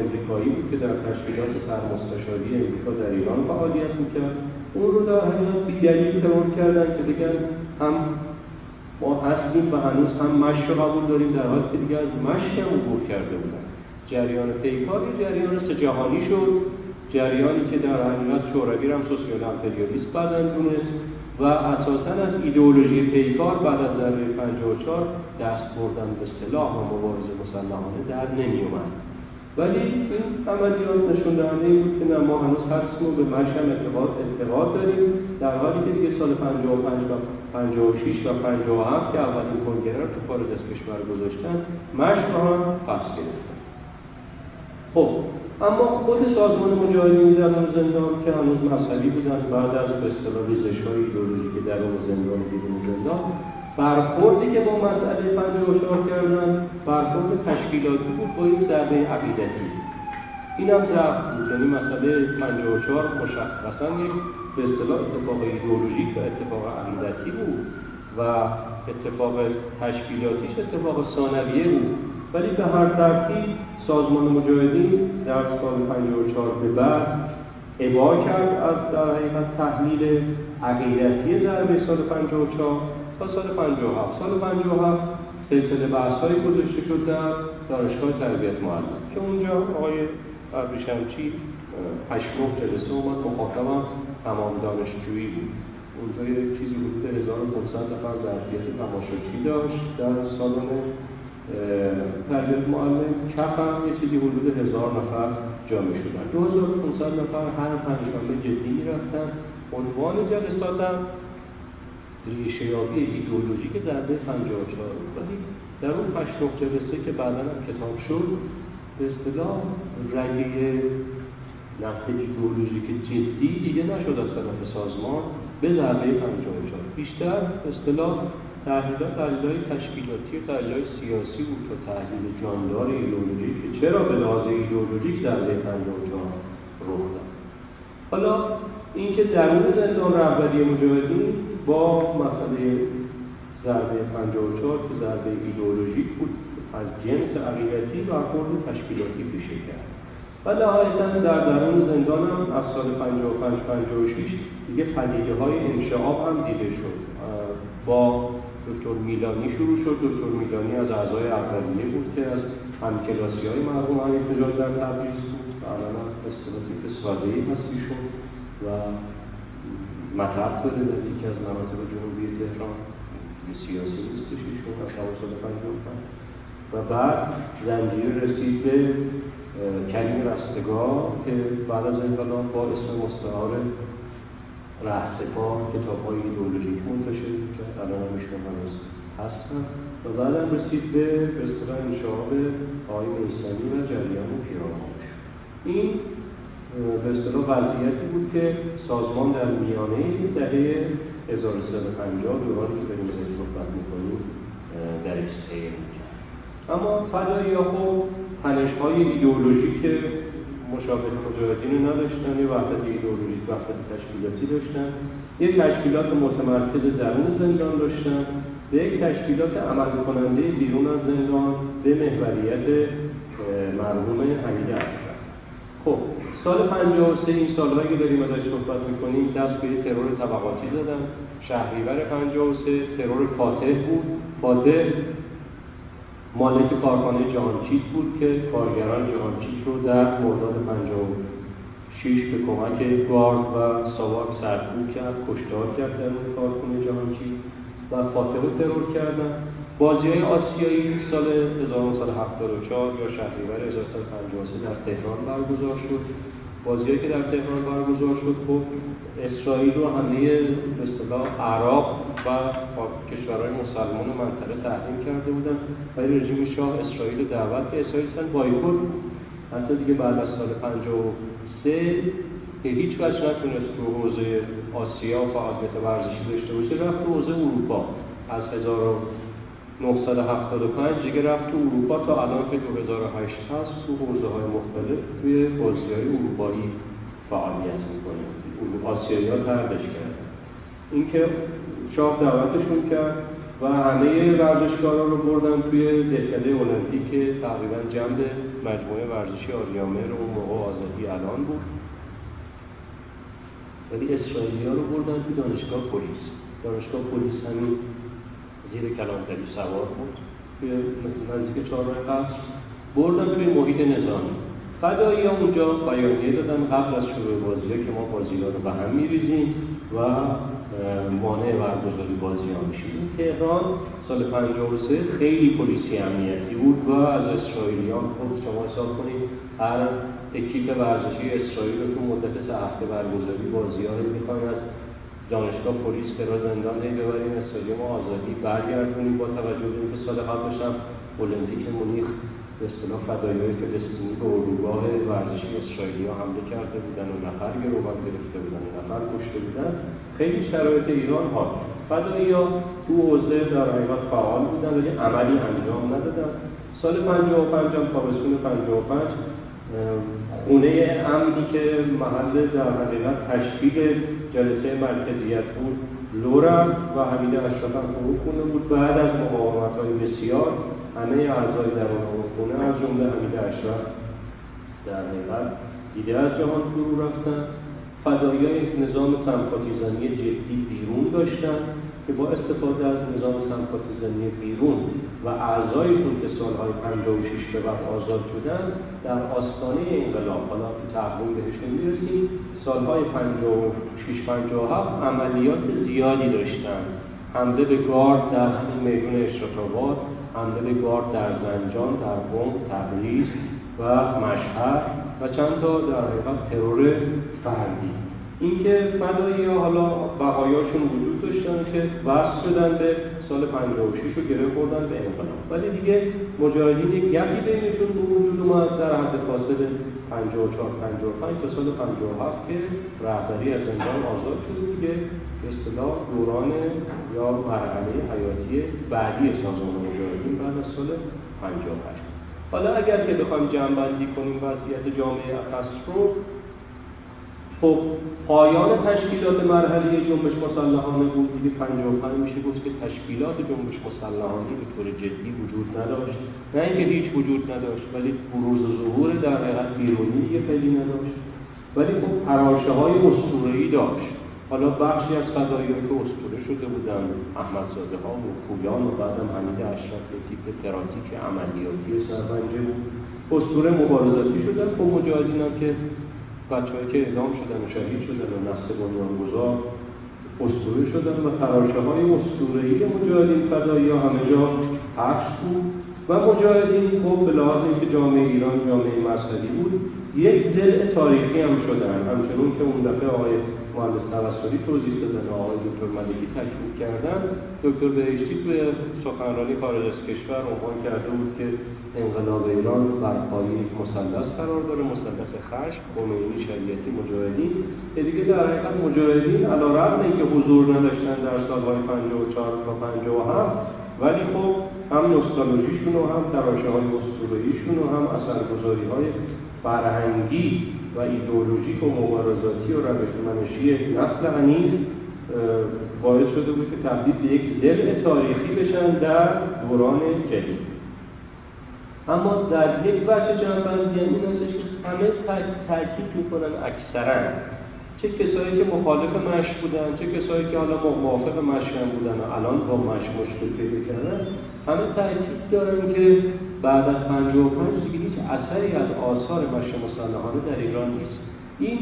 امریکایی بود که در تشکیلات سرمستشاری امریکا در ایران فعالیت می‌کرد. اون رو در حقیقت بیدلیل ترور کردن که بگن هم ما هستیم و هنوز هم مشک قبول داریم در حالی که دیگه از مشک هم عبور کرده بودن. جریان پیکار جریان سه شد. جریانی که در حقیقت شوروی هم سوسیال امپریالیست بعدن دونست و اساسا از ایدئولوژی پیکار بعد از ضربه 54 دست بردن به سلاح و مبارزه مسلحانه در نمیومد ولی این عملیات نشون دهنده این بود که نه ما هنوز هستیم و به مشم اعتقاد اعتقاد داریم. در حالی که دیگه سال 55 و 56 و 57 که اولین کنگره رو تو خارج از کشور گذاشتن مشم رو هم پس گرفتن. خب اما خود سازمان مجاهدین در اون زندان که هنوز مذهبی بودن بعد از به اصطلاح ریزش های که در اون زندان بیرون زندان برخوردی که با مسئله 54 کردن برخورد تشکیلاتی بود با این ضربه عقیدتی. این هم ضعف بود. یعنی مسئله 54 مشخصا یک به اصطلاح اتفاق ایدئولوژیک و اتفاق عقیدتی بود و اتفاق تشکیلاتیش اتفاق ثانویه بود. ولی به هر ترتیب سازمان مجاهدین در سال 54 به بعد ابا کرد از در حقیقت تحلیل عقیدتی ضربه سال 54 سال 57 سال 57 سلسله بحث های گذاشته شد در دانشگاه تربیت معلم. که اونجا آقای ابریشمچی هشت جلسه اومد. مخاطبم تمام دانشجویی بود. اونجا یه چیزی حدود 1500 نفر ظرفیت تماشاچی داشت در سالن تربیت معلم. کف هم یه چیزی حدود هزار نفر جامع شدن. 2500 نفر هر پنجشنبه جدی می‌رفتن. عنوان جلساتم ریشه یابی ایدئولوژیک ضربه 54 ولی در اون هشت جلسه که بعدا هم کتاب شد به اصطلاح رگه نقد ایدئولوژیک جدی دیگه نشد از طرف سازمان به ضربه 54 بیشتر اصطلاح تحلیلات تحلیلهای تشکیلاتی و تحلیلهای سیاسی بود تا تحلیل جاندار ایدئولوژیک که چرا به لحاظ ایدئولوژیک ضربه 54 رخ داد. حالا اینکه درون زندان رهبری مجاهدین با مسئله ضربه 54 که ضربه ایدئولوژیک بود از جنس عقیدتی برخورد تشکیلاتی پیشه کرد. و نهایتا در درون زندان هم از سال 55 56 دیگه پدیده های انشعاب هم دیده شد. با دکتر میلانی شروع شد. دکتر میلانی از اعضای اولیه بود که از همکلاسی های مرحوم حنیف نژاد در تبریز بود. و الان اصطلاحی ساده ای هستیشون و مطب داره در یکی از مناطق جنوبی تهران. سیاسی نیستش ایشون از سال 55 و بعد زنجیر رسید به کلیم رستگاه که بعد از انقلاب با اسم مستعار رهسپاه کتاب های ایدئولوژیک منتشر کرد الان هم ایشون هنوز هستن و بعدم رسید به به اصطلاح انشعاب آقای میسمی و جریان پیرامونش. این به اصطلاح وضعیتی بود که سازمان در میانه دهه 1350 دورانی که داریم ازش صحبت می‌کنیم درش سیر اما فدایی خب تنش های ایدئولوژیک مشابه مجاهدین رو نداشتن یه وحدت ایدئولوژیک وحدت تشکیلاتی داشتن یک تشکیلات متمرکز درون زندان داشتن و یک تشکیلات عمل کننده بیرون از زندان به محوریت مرحوم حمید اشرف خب سال 53 این سالهایی که داریم ازش صحبت می‌کنیم دست به ترور طبقاتی زدن شهریور 53 ترور فاتح بود. فاتح مالک کارخانه جهانچیت بود که کارگران جهانچیت رو در مرداد 56 به کمک گارد و ساواک سرکوب کرد کشتار کرد در اون کارخانه جهانچیت و فاتح رو ترور کردن. بازی های آسیایی سال 1974 یا شهریور 1953 در تهران برگزار شد. بازیهایی که در تهران برگزار شد خب اسرائیل و همه به عراق و کشورهای مسلمان و منطقه تحریم کرده بودن. ولی رژیم شاه اسرائیل دعوت که اسرائیل سن بایکوت حتی دیگه بعد از سال 53 که هیچ وجه نتونست تو حوزه آسیا فعالیت ورزشی داشته باشه رفت تو حوزه اروپا. از 1975 دیگه رفت تو اروپا تا الان که 2008 هست تو حوزه های مختلف توی بازی های اروپایی فعالیت می‌کنه. آسیایی ها تردش کرد. اینکه شاه دعوتشون کرد و همه ورزشکارا رو بردن توی دهکده المپیک که تقریبا جنب مجموعه ورزشی آریامر و موقع آزادی الان بود. ولی اسرائیلی ها رو بردن توی دانشگاه پلیس. دانشگاه پلیس همین زیر کلانتری سوار بود. توی نزدیک چهارراه قصر بردن توی محیط نظامی. فدایی اونجا بیانیه دادن قبل از شروع بازی که ما بازی رو به هم میریزیم و مانع برگزاری بازی ها میشیم. تهران سال 53 خیلی پلیسی امنیتی بود و از اسرائیلیان خود شما حساب کنید هر اکیپ ورزشی اسرائیل رو تو مدت سه هفته برگزاری بازی ها رو از دانشگاه پلیس فرا زندان هی ببریم استادیوم آزادی برگردونیم با توجه به اینکه سال قبلش هم المپیک مونیخ به اصطلاح فدایای فلسطینی به اردوگاه ورزشی اسرائیلی ها حمله کرده بودن و نفر گروگان گرفته بودن و نفر کشته بودن. خیلی شرایط ایران ها فدایی ها تو حوزه در حقیقت فعال بودن ولی عملی انجام ندادن. سال 55 هم تابستون 55 خونه امنی که محل در حقیقت تشکیل جلسه مرکزیت بود لورم و حمید اشرف هم فرو خونه بود. بعد از مقاومت های بسیار همه اعضای در اون خونه از جمله حمید اشرف در حقیقت دیده از جهان فرو رفتن. فدایی نظام سمپاتیزانی جدی بیرون داشتن. که با استفاده از نظام سمپاتیزمی بیرون و اعضایشون که سالهای 56 به بعد آزاد شدن در آستانه انقلاب حالا تقویم بهش نمی‌رسیم سالهای 56 57 عملیات زیادی داشتن. حمله به گارد در همین میدون اشراف‌آباد حمله به گارد در زنجان در قم تبریز و مشهد و چند تا در حقیقت ترور فردی. اینکه فدایی ها حالا بقایاشون وجود داشتن که وصل شدن به سال 56 رو گره خوردن به انقلاب ولی دیگه مجاهدین گپی بینشون به وجود اومد در حد فاصل 54 55 تا سال 57 که رهبری از زندان آزاد شده دیگه. به اصطلاح دوران یا مرحله حیاتی بعدی سازمان مجاهدین بعد از سال 58 حالا اگر که بخوایم جمع کنیم وضعیت جامعه اخص رو خب پایان تشکیلات مرحله جنبش مسلحانه بود. دیگه 55 میشه گفت که تشکیلات جنبش مسلحانه به طور جدی وجود نداشت. نه اینکه هیچ وجود نداشت ولی بروز و ظهور در حقیقت بیرونی دیگه خیلی نداشت. ولی خب پراشه های اسطوره‌ای داشت. حالا بخشی از فضایایی که اسطوره شده بودن احمدزاده ها و پویان و بعدم حمید اشرف تیپ تراتیک عملیاتی سربنجه بود. اسطوره مبارزاتی شدن خب مجاهدین که بچههایی که اعدام شدن و شهید شدن و نسل بنیانگذار اسطوره شدن و تراشه های اسطوره‌ای مجاهدین فدایی ها همه جا پخش بود. و مجاهدین خب به لحاظ اینکه جامعه ایران جامعه مذهبی بود یک دل تاریخی هم شدن همچنون که اون دفعه آقای مهندس توسلی توضیح دادن و آقای دکتر ملکی تکمیل کردن دکتر بهشتی توی سخنرانی خارج از کشور عنوان کرده بود که انقلاب ایران بر پایه یک مثلث قرار داره مثلث خشم خمینی شریعتی مجاهدین که دیگه در حقیقت مجاهدین علیرغم اینکه حضور نداشتن در سالهای 54 تا 57 ولی خب هم نوستالژیشون و هم تراشه های اسطوره‌ایشون و هم اثرگذاری های فرهنگی و ایدئولوژیک و مبارزاتی و روش منشی نسل هنیز باعث شده بود که تبدیل به یک دل تاریخی بشن در دوران جدید. اما در یک وجه جنبندی این هستش که همه تاکید می‌کنن اکثرا چه کسایی که مخالف مشق بودن چه کسایی که حالا موافق مشق بودن و الان با مشق مشکل پیدا کردن همه تاکید دارن که بعد از 55 دیگه هیچ اثری از آثار مشق مسلحانه در ایران نیست. این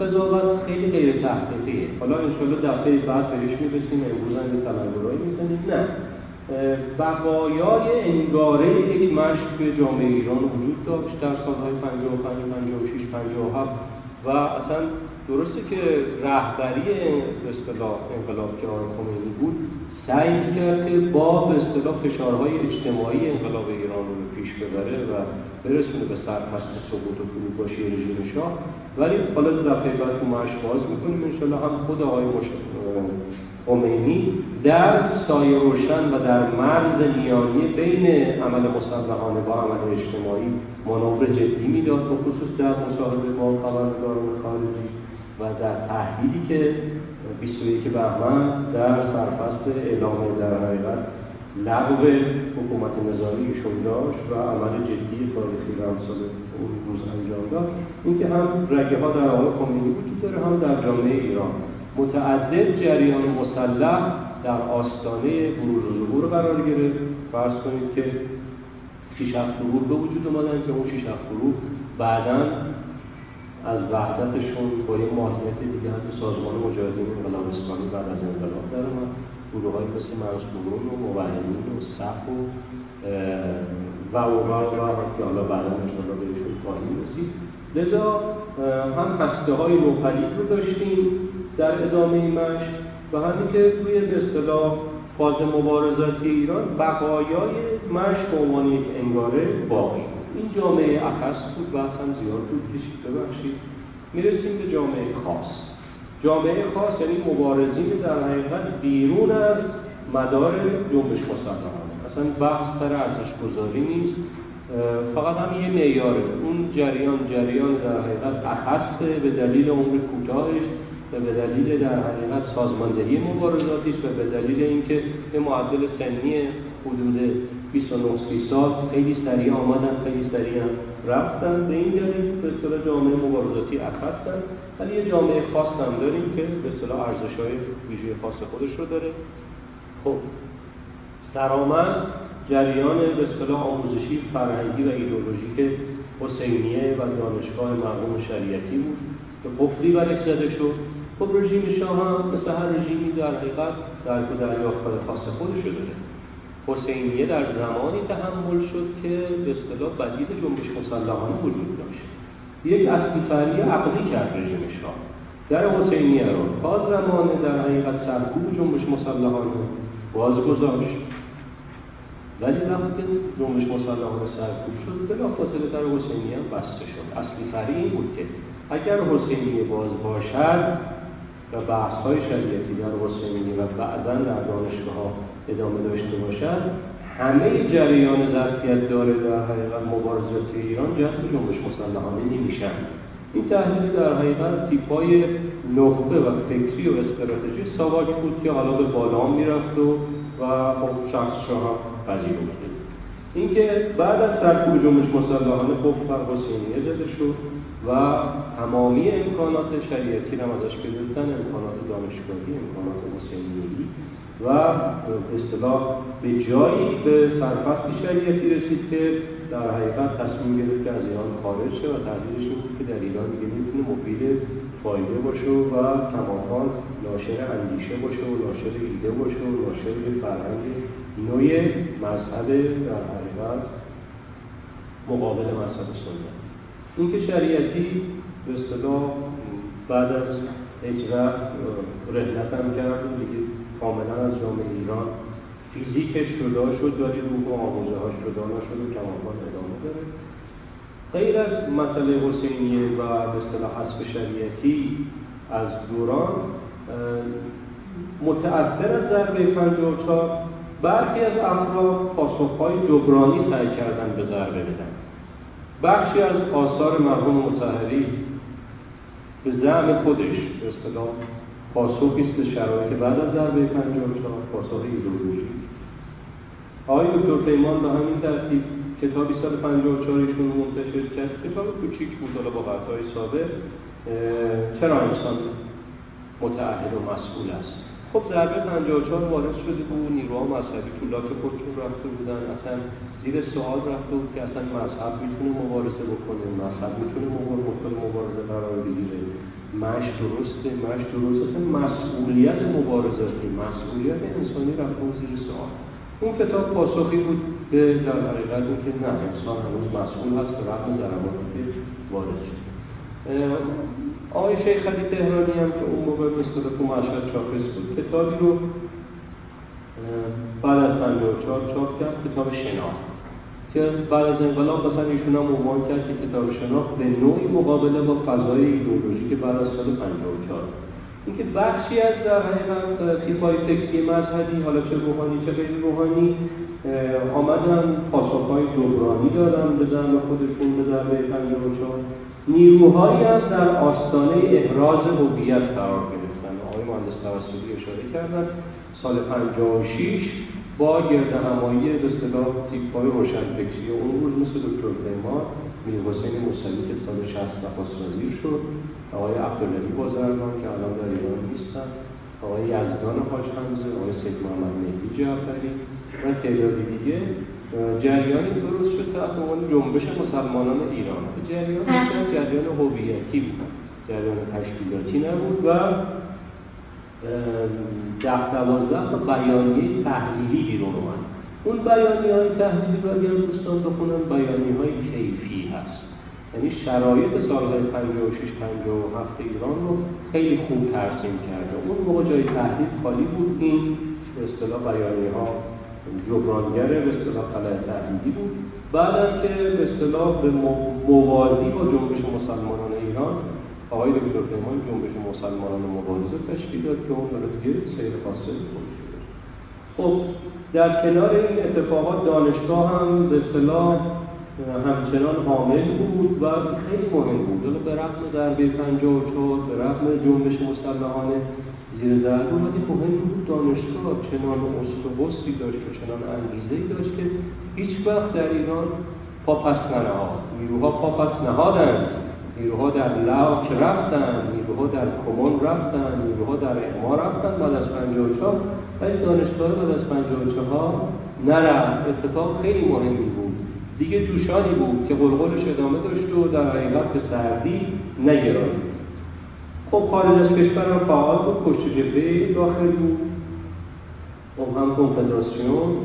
قضاوت خیلی غیر تحقیقیه. حالا انشالله دفعه بعد بهش می‌رسیم امروز هم یه تلنگرهایی می‌زنیم. نه. بقایای انگاره یک مشق توی جامعه ایران وجود داشت در سالهای 55 56 57 و اصلا درسته که رهبری به اصطلاح انقلاب که آقای خمینی بود سعی کرد که با به اصطلاح فشارهای اجتماعی انقلاب ایران رو پیش ببره و برسونه به سرپست سقوط و فروپاشی رژیم شاه. ولی حالا دفعه بعد تو معش باز می‌کنیم انشالله هم خود آقای خمینی در سایه روشن و در مرز میانی بین عمل مسلحانه با عمل اجتماعی منور جدی می‌داد و خصوص در مصاحبه با خبرنگاران خارجی و در تحلیلی که 21 بهمن در سرفست اعلام در حقیقت لغو حکومت نظامی ایشون داشت و عمل جدی تاریخی در سال اون روز انجام داد. اینکه هم رگه ها در آقای خمینی وجود داره هم در جامعه ایران متعدد جریان مسلح در آستانه بروز و ظهور قرار گرفت. فرض کنید که شیش گروه به وجود اومدن که اون شیش گروه بعدا از وحدتشون با یه ماهیت دیگه حتی سازمان مجاهدین انقلاب اسلامی بعد از انقلاب در اومد. گروه های مثل منصورون و موحدین و صف و و و و که حالا بعدا انشاءالله بهشون خواهیم رسید. لذا هم هسته های رو داشتیم. در ادامه این مشت و همین که توی به اصطلاح فاز مبارزاتی ایران بقایای مشت به عنوان یک انگاره باقی این جامعه اخص بود و هم زیاد بود کشید. ببخشید. می‌رسیم به جامعه خاص. جامعه خاص یعنی مبارزین در حقیقت بیرون از مدار جنبش مسلحانه اصلا بحث سر ارزش گذاری نیست. فقط هم یه معیاره. اون جریان جریان در حقیقت اخصه به دلیل عمر کوتاهش و به دلیل در حقیقت سازماندهی مبارزاتی و به دلیل اینکه یه معدل سنی حدود 29 سال خیلی سریع آمدن خیلی سریع رفتن. به این دلیل به اصطلاح جامعه مبارزاتی اخصن ولی یه جامعه خاص هم داریم که به اصطلاح ارزش های ویژه خاص خودش رو داره. خب سرآمد جریان به اصطلاح آموزشی فرهنگی و ایدئولوژیک حسینیه و دانشگاه مرحوم شریعتی بود که قفلی برش زده شد. خب رژیم شاه هم مثل هر رژیمی در حقیقت در دریافت خاص خودش داره. حسینیه در زمانی تحمل شد که به اصطلاح بدیل جنبش مسلحانه وجود داشت. یک اصلی عقلی کرد رژیم شاه. در حسینیه رو تا زمان در حقیقت سرکوب جنبش مسلحانه باز گذاشت. ولی وقتی جنبش مسلحانه سرکوب شد بلافاصله در حسینیه هم بسته شد. اصلی فری این بود که اگر حسینیه باز باشد و بحث های شریعتی در حسینیه و بعدا در دانشگاه ها ادامه داشته باشد همه جریان ظرفیت داره در حقیقت مبارزات ایران جذب جنبش مسلحانه نمیشن. این تحلیل در حقیقت تیپای نخبه و فکری و استراتژی ساواک بود که حالا به بالا می‌رفت و و خب شخص شاه پذیرفته. اینکه بعد از سرکوب جنبش مسلحانه قفل بر حسینیه زده شد و تمامی امکانات شریعتی رو ازش گرفتن امکانات دانشگاهی امکانات حسینیه‌ای و اصطلاح به جایی به سرفصل شریعتی رسید که در حقیقت تصمیم گرفت که از ایران خارج شه و تحلیلش این که در ایران دیگه می‌تونه مفید فایده باشه و کماکان ناشر اندیشه باشه و ناشر ایده باشه و ناشر فرهنگ نوع مذهب در حقیقت مقابل مذهب سنت اینکه شریعتی به اصطلاح بعد از هجرت رحلت هم کرد و دیگه کاملا از جامعه ایران فیزیکش جدا شد ولی روح و آموزه هاش جدا نشد و کماکان ادامه داره. غیر از مسئله حسینیه و به اصطلاح حسب شریعتی از دوران متأثر از ضربه 54 برخی از افراد پاسخهای جبرانی سعی کردن به ضربه بدن. بخشی از آثار مرحوم متحری به زعم خودش به اصطلاح پاسخی است به شرایط بعد از ضربه 54 پاسخ ایدئولوژی. آقای دکتر پیمان به همین ترتیب کتابی سال 54 ایشون منتشر کرد. کتاب کوچیک بود حالا با قطعای ساده چرا انسان متعهد و مسئول است؟ خب ضربه 54 وارد شده بود نیروها مذهبی تو لاک خودشون رفته بودن. اصلا زیر سوال رفته بود که اصلا مذهب می‌تونه مبارزه بکنه مذهب می‌تونه مبارزه قرار بگیره. مش درسته مش درسته. مسئولیت مبارزاتی مسئولیت انسانی رفته زیر سوال. اون کتاب پاسخی بود به در حقیقت که نه انسان هنوز مسئول هست به رغم ضرباتی که وارد شد. آقای شیخ علی تهرانی هم که اون موقع مثل تو مشهد چاپس بود کتابی رو بعد از 54 چاپ کرد کتاب شناخت. که بعد از انقلاب مثلا ایشون هم عنوان کرد که کتاب شناخت به نوعی مقابله با فضای ایدئولوژی که بعد از سال 54 اینکه بخشی از در حقیقت تیپای فکری مذهبی حالا چه روحانی چه غیر روحانی آمدن پاسخهای جبرانی دادن به زن خودشون به ضربه 54 نیروهایی هم در آستانه احراز هویت قرار گرفتن. آقای مهندس توسلی اشاره کردن سال 56 با گرد همایی به اصطلاح تیپ‌های روشنفکری اون روز مثل دکتر پیمان میر حسین موسوی که سال 60 نخست وزیر شد. آقای عبدالعلی بازرگان که الان در ایران نیستن. آقای یزدان حاج حمزه آقای سید محمد مهدی جعفری. و تعدادی دیگه جریانی درست شد تحت عنوان جنبش مسلمانان ایران. جریان جریان هویتی بود. جریان تشکیلاتی نبود و ده دوازده تا بیانیه تحلیلی بیرون اومد. اون بیانیه های تحلیلی رو اگر دوستان بخونن بیانیه های کیفی هست. یعنی شرایط سالهای 56 57 ایران رو خیلی خوب ترسیم کرده. اون موقع جای تحلیل خالی بود. این به اصطلاح بیانیه ها جبرانگر به اصطلاح خلای تحلیلی بود. بعد که به اصطلاح به موازی با جنبش مسلمانان ایران آقای دکتر پیمان جنبش مسلمانان مبارزه تشکیل داد که اون دیگه سیر خاصه خودش خب در کنار این اتفاقات دانشگاه هم به اصطلاح همچنان حامل بود و خیلی مهم بود. به رغم ضربه 54 به رغم جنبش مسلحانه زیر ضربه ولی مهم بود دانشگاه چنان و داشت و چنان انگیزه داشت که هیچ وقت در ایران پا پس ننهاد. نیروها پا پس نهادند. نیروها در لاک رفتن نیروها در کمون رفتن نیروها در اعما رفتن بعد از 54 ولی دانشگاه بعد از 54 نرفت. اتفاق خیلی مهمی بود. دیگه جوشانی بود که قلقلش ادامه داشت و در حقیقت به سردی نگرانید خب خارج از کشور هم فعال بود پشت جبهه داخل بود. خب هم کنفدراسیون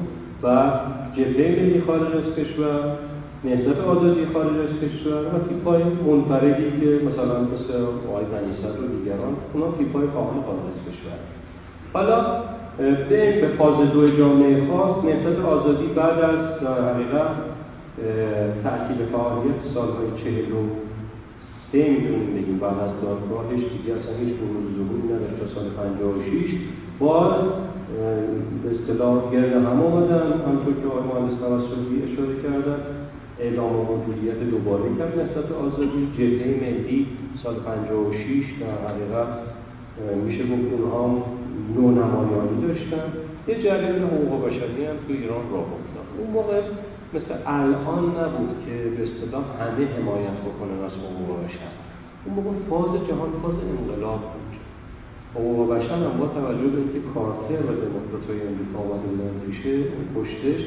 و جبهه ملی خارج از کشور نهضت آزادی خارج از کشور و تیپای منفردی که مثلا مثل آقای بنیصد و دیگران اونا تیپای فعال خارج از کشور. حالا به به فاز دو جامعه خاص نهضت آزادی بعد از در حقیقت تأکید فعالیت سالهای چهل و سه می‌تونیم بگیم بعد از دادگاهش دیگه اصلا هیچ بروز ظهوری نداشت تا سال 56 باز به اصطلاح گرد هم آمدن همطور که آقای مهندس توسلی اشاره کردن اعلام موجودیت دوباره کرد نسبت آزادی. جبهه ملی سال 56 در حقیقت میشه گفت اونها نونمایانی داشتن. یه جریان حقوق بشری هم تو ایران راه افتاد. اون موقع مثل الان نبود که به اصطلاح همه حمایت بکنن از حقوق بشر. اون موقع فاز جهان فاز انقلاب بود. حقوق بشر هم با توجه به اینکه کارتر و دموکراتای امریکا آمده پیشه پشتش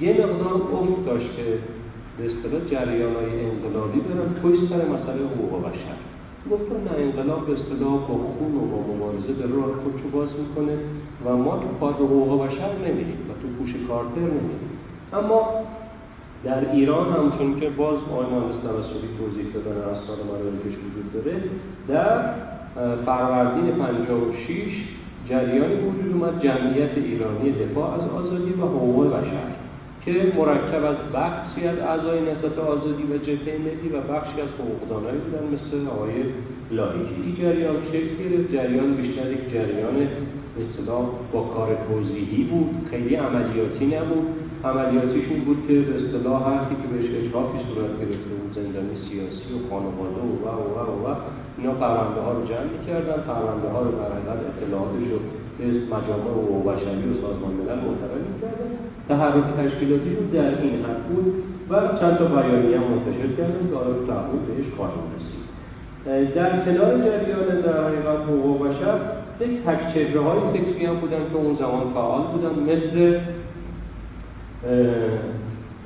یه مقدار افت داشت که به اصطلاح جریان های انقلابی برن توی سر مسئله حقوق بشر. گفتن نه انقلاب به اصطلاح با خون و با مبارزه به راه خودشو باز می‌کنه و ما تو کار حقوق بشر نمیریم و تو پوش کارتر نمیریم. اما در ایران همچون که باز آقای مهندس توسلی توضیح دادن از سال مدارکش وجود داره در فروردین 56 جریانی وجود اومد جمعیت ایرانی دفاع از آزادی و حقوق بشر که مرکب از بخشی از اعضای نهضت آزادی و جبهه ملی و بخشی از حقوقدانایی بودن مثل آقای لاهیجی این جریان شکل گرفت. جریان بیشتر یک جریان اصطلاح با کار توضیحی بود. خیلی عملیاتی نبود. عملیاتیش این بود که به اصطلاح حرفی که بهش اجرافی صورت گرفته بود زندانی سیاسی و خانواده و و و و اینا پرونده ها رو جمع می‌کردن پرونده ها رو در حقیقت اطلاعاتش رو به مجامع و بشری و سازمان ملل منتقل می‌کردن. تحرک تشکیلاتی رو در این حد بود و چند تا بیانیه منتشر کردن که حالا تو بهش خواهیم رسید. در کنار جریان در حقیقت حقوق بشر یک تکچهره های فکری هم بودن که اون زمان فعال بودن مثل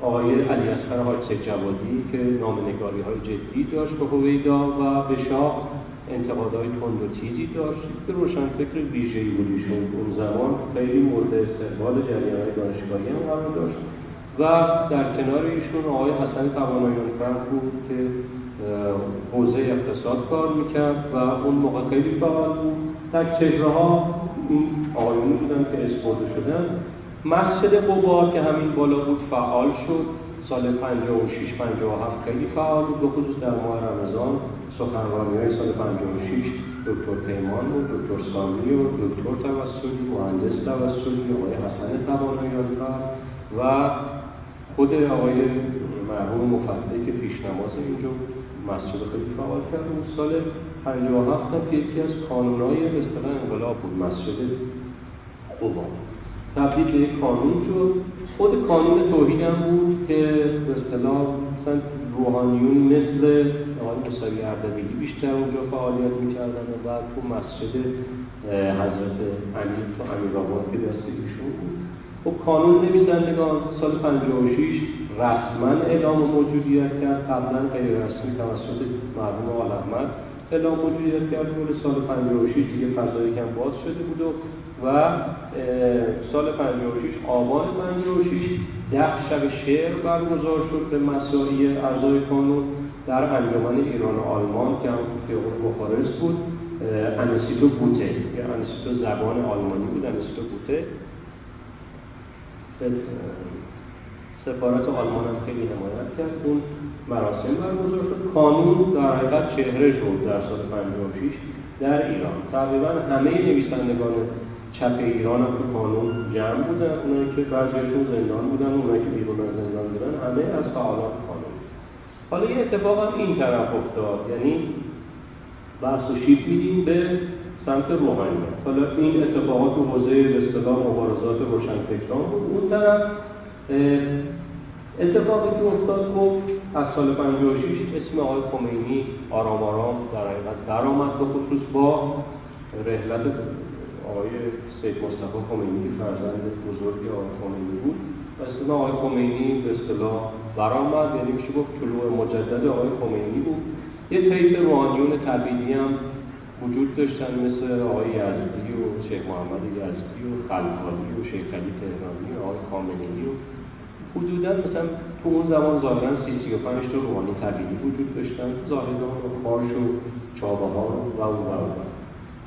آقای علی اصغر حاج جوادی که نامنگاری های جدی داشت به هویدا و به شاه انتقادهای تند و تیزی داشت که روشن فکر ویژه‌ای بود ایشون اون زمان خیلی مورد استقبال جریان دانشگاهی هم قرار داشت و در کنار ایشون آقای حسن توانایان فرد بود که حوزه اقتصاد کار می‌کرد و اون موقع خیلی فعال بود. در چهره ها این آقایونی بودن که اسپورده شدن مسجد قبا که همین بالا بود فعال شد. سال 56 57 خیلی فعال بود. بخصوص در ماه رمضان سخنرانی های سال 56 دکتر پیمان و دکتر سامی و دکتر توسلی مهندس توسلی آقای حسن توانایان و خود آقای مرحوم مفتی که پیش نماز اینجا مسجد خیلی فعال کرد. اون سال 57 هم که یکی از کانونهای به انقلاب بود مسجد قبا. تبدیل به یک کانون شد. خود کانون توحید هم بود که به اصطلاح مثلا روحانیون مثل آقای موسوی اردبیلی بیشتر اونجا فعالیت می‌کردن و بعد تو مسجد حضرت امیر تو امیرآباد که دست ایشون بود. خب کانون نویسندگان سال 56 رسما اعلام موجودیت کرد. قبلا غیر رسمی توسط مرحوم آل احمد اعلام موجودیت کرد. سال 56 دیگه فضایی کم باز شده بود و و سال 56 آبان 56 ده شب شعر برگزار شد به مساعی اعضای کانون در انجمن ایران و آلمان که هم خیابان بخارست بود. انستیتو گوته. یا انستیتو زبان آلمانی بود انستیتو گوته. سفارت آلمان هم خیلی حمایت کرد. اون مراسم برگزار شد. کانون در حقیقت چهره شد در سال 56 در ایران. تقریبا همه نویسندگان چپ ایران هم تو کانون جمع بودن اونایی که بعضیشون زندان بودن اونایی که بیرون از زندان بودن همه از فعالان کانون حالا یه اتفاق هم این طرف افتاد یعنی بحث و شیب میدیم به سمت روحانیت حالا این اتفاقات و حوزه به اصطلاح مبارزات روشنفکران بود. اون طرف اتفاقی که افتاد خب از سال 56 اسم آقای خمینی آرام آرام در حقیقت درآمد به خصوص با رحلت آقای سید مصطفی خمینی فرزند بزرگ آقای خمینی بود. و اصطلاح آقای خمینی به اصطلاح برآمد. یعنی میشه گفت طلوع مجدد آقای خمینی بود. یه طیف روحانیون طبیعی هم وجود داشتن مثل آقای یزدی و شیخ محمد یزدی و خلقانی و شیخ علی تهرانی و آقای خامنه‌ای و حدودا مثلا تو اون زمان ظاهرا سی سی و پنج تا روحانی طبیعی وجود داشتن. زاهدان و خاش و چابه ها و و.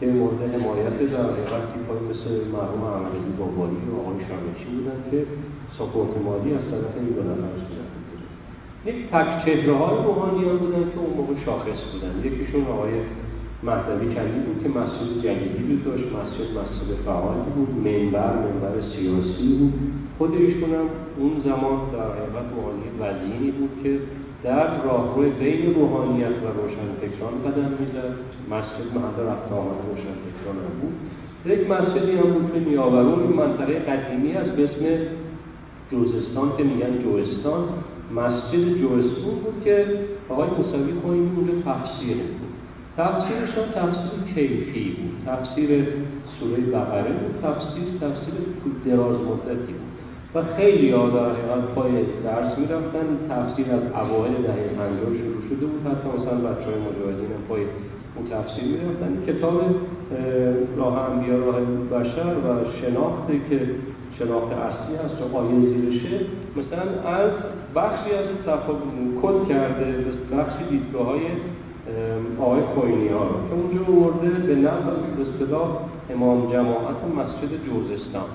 که مورد حمایت در حقیقت تیپایی مثل مرحوم احمدعلی بابایی و آقای شامچی بودن که ساپورت مالی از طرف این دو نفر صورت یک تک چهره های روحانیان بودن که اون موقع شاخص بودن. یکیشون آقای مهدوی کلی بود که مسجد جلیلی بود داشت مسجد مسجد فعالی بود منبر منبر سیاسی بود. خود ایشون هم اون زمان در حقیقت روحانی وزینی بود که در راهرو بین روحانیت و روشنفکران قدم می‌زد. مسجد محل رفت آمد روشنفکران هم بود. یک مسجدی هم بود که نیاورون این منطقه قدیمی است به اسم جوزستان که میگن جوستان مسجد جوستان بود که آقای موسوی خوینی اونجا تفسیر بود. تفسیرشان تفسیر کیفی بود. تفسیر سوره بقره بود. تفسیر تفسیر دراز مدتی بود. و خیلی در حقیقت پای درس می‌رفتن. تفسیر از اوایل دهه پنجاه شروع شده بود. حتی مثلا بچه های مجاهدین هم پای اون تفسیر می‌رفتن. کتاب راه انبیا راه بشر و شناختی که شناخت اصلی هست که آیه زیرشه مثلا از بخشی از کد کرده بخشی دیدگاه های آقای کوینی ها که اونجا ورده به نظر به امام جماعت مسجد جوزستان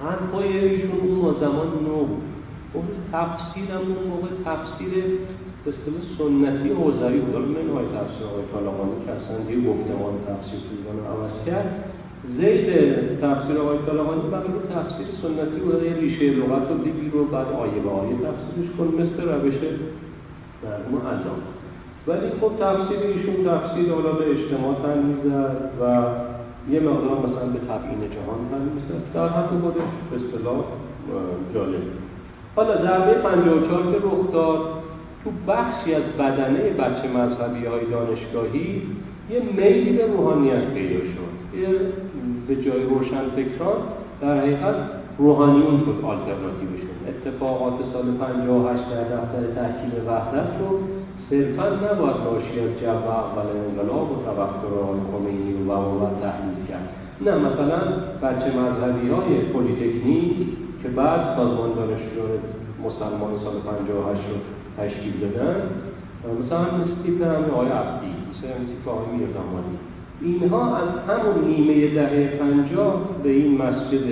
حرفای ایشون اون زمان نو اون تفسیر هم اون موقع تفسیر به سنتی حوزوی بود. حالا منهای تفسیر آقای طالقانی که اصلا یه گفتمان تفسیر تو ایران عوض کرد زید تفسیر آقای طالقانی بقیه تفسیر سنتی بود یه ریشه لغت رو بگیر رو بعد آیه به آیه تفسیرش کن مثل روش مرحوم ازام ولی خب تفسیر ایشون تفسیر حالا به اجتماع تن و یه مقدار مثلا به جهان تن می‌زد در حد خودش به اصطلاح جالب. حالا ضربه 54 که رخ داد تو بخشی از بدنه بچه مذهبی های دانشگاهی یه میلی به روحانیت پیدا شد. یه به جای روشن فکران در حقیقت روحانیون شد. آلترناتیوشون اتفاقات سال 58 در دفتر تحکیم وحدت رو صرفا نباید ناشی از جو اول انقلاب و توقع آقای خمینی و و تحلیل کرد. نه مثلا بچه مذهبی های پلیتکنیک که بعد سازمان دانشجویان مسلمان سال 58 رو تشکیل دادن مثلا مثل تیپ همین آقای عبدی مثل تیپ آقای میردامادی اینها از همون نیمه دهه پنجاه به این مسجد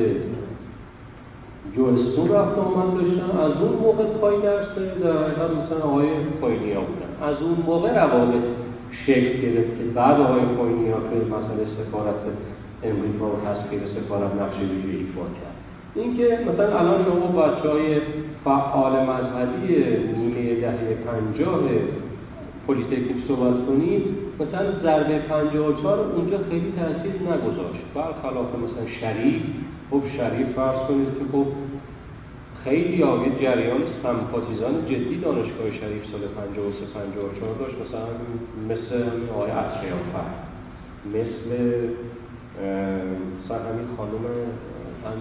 جوستان رفت آمد داشتن. از اون موقع پای درس در حقیقت مثلا آقای خوئینی‌ها بودن. از اون موقع روابط شکل گرفت که بعد آقای خوئینی‌ها که مسئله سفارت امریکا و تسخیر سفارت نقش ویژه ایفا کرد. اینکه مثلا الان شما بچه های فعال مذهبی نیمه دهه پنجاه پلیتکنیک صحبت کنید مثلا ضربه 54 اونجا خیلی تاثیر نگذاشت. برخلاف مثلا شریف خب شریف فرض کنید که خب خیلی اگه جریان سمپاتیزان جدی دانشگاه شریف سال 53 54 داشت. مثلا مثل آقای اطریافر مثل مثلا همین خانم هم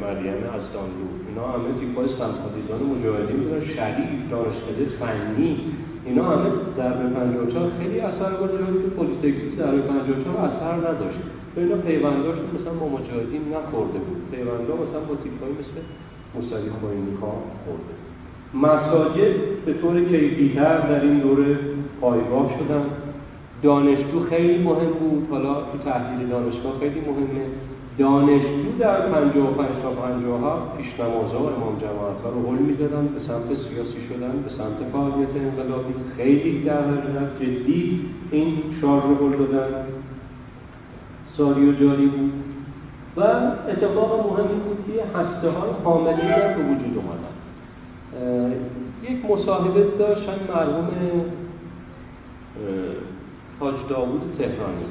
مریم از دانلو. اینا همه تیپای سمپاتیزان مجاهدین بودن. شریف دانشکده فنی. اینا همه در 54 خیلی اثر گذاشت. که پلیتکنیک در 54 اثر نداشت. اینا پیونداش مثلا با مجاهدین نخورده بود. پیوندا مثلا با تیپایی مثل موسوی خوینیکا خورده مساجد به طور کیفیتر در این دوره پایگاه شدن. دانشجو خیلی مهم بود. حالا تو تحلیل دانشگاه خیلی مهمه. دانشجو در 55 تا 57 پیش نمازها و امام جماعت ها رو حل می‌دادن. به سمت سیاسی شدن به سمت فعالیت انقلابی. خیلی در جدی این شار رو حل دادن. ساری و جاری بود. و اتفاق مهمی بود که هسته های حاملی به وجود اومدن یک مصاحبه داشت مرحوم حاج داوود تهرانی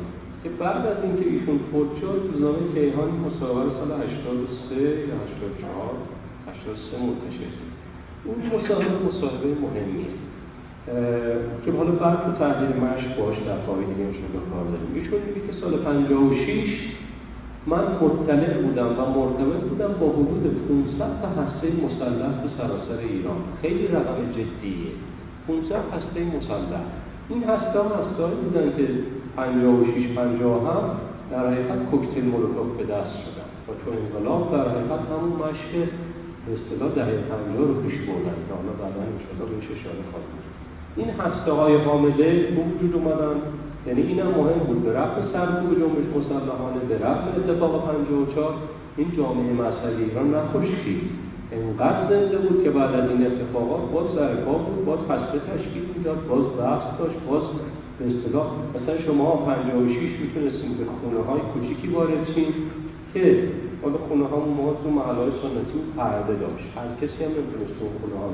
که بعد از اینکه ایشون فوت شد روزنامه کیهان مصاحبه سال 83 یا 84 83 منتشر اون مصاحبه مصاحبه مهمیه. که حالا بعد تو تحلیل مشق باش در پای دیگه انشاءالله کار داریم. ایشون میگه که سال 56 من مطلع بودم و مرتبط بودم با حدود 500 تا هسته مسلح تو سراسر ایران. خیلی رقم جدیه. 500 هسته مسلح. این هسته ها هسته بودن که 56 57 در حقیقت کوکتل مولوتوف به دست شدن. و چون انقلاب در حقیقت همون مشق به اصطلاح دهه 50 رو پیش بردن. که حالا بعدا انشاءالله بهش اشاره خواهیم این هسته های حامله به وجود اومدن. یعنی اینم مهم بود. به رفت سرکوب جنبش مسلحانه به رفت اتفاق 54 این جامعه مذهبی ایران نخشکی. انقدر زنده بود که بعد از این اتفاقات باز سرکار بود باز هسته تشکیل می‌داد باز بحث داشت باز به اصطلاح مثلا شما 56 می‌تونستیم به خونه های کوچیکی وارد که حالا خونه ها ما تو محل های سنتی پرده داشت. هر کسی هم نمی‌تونست اون خونه ها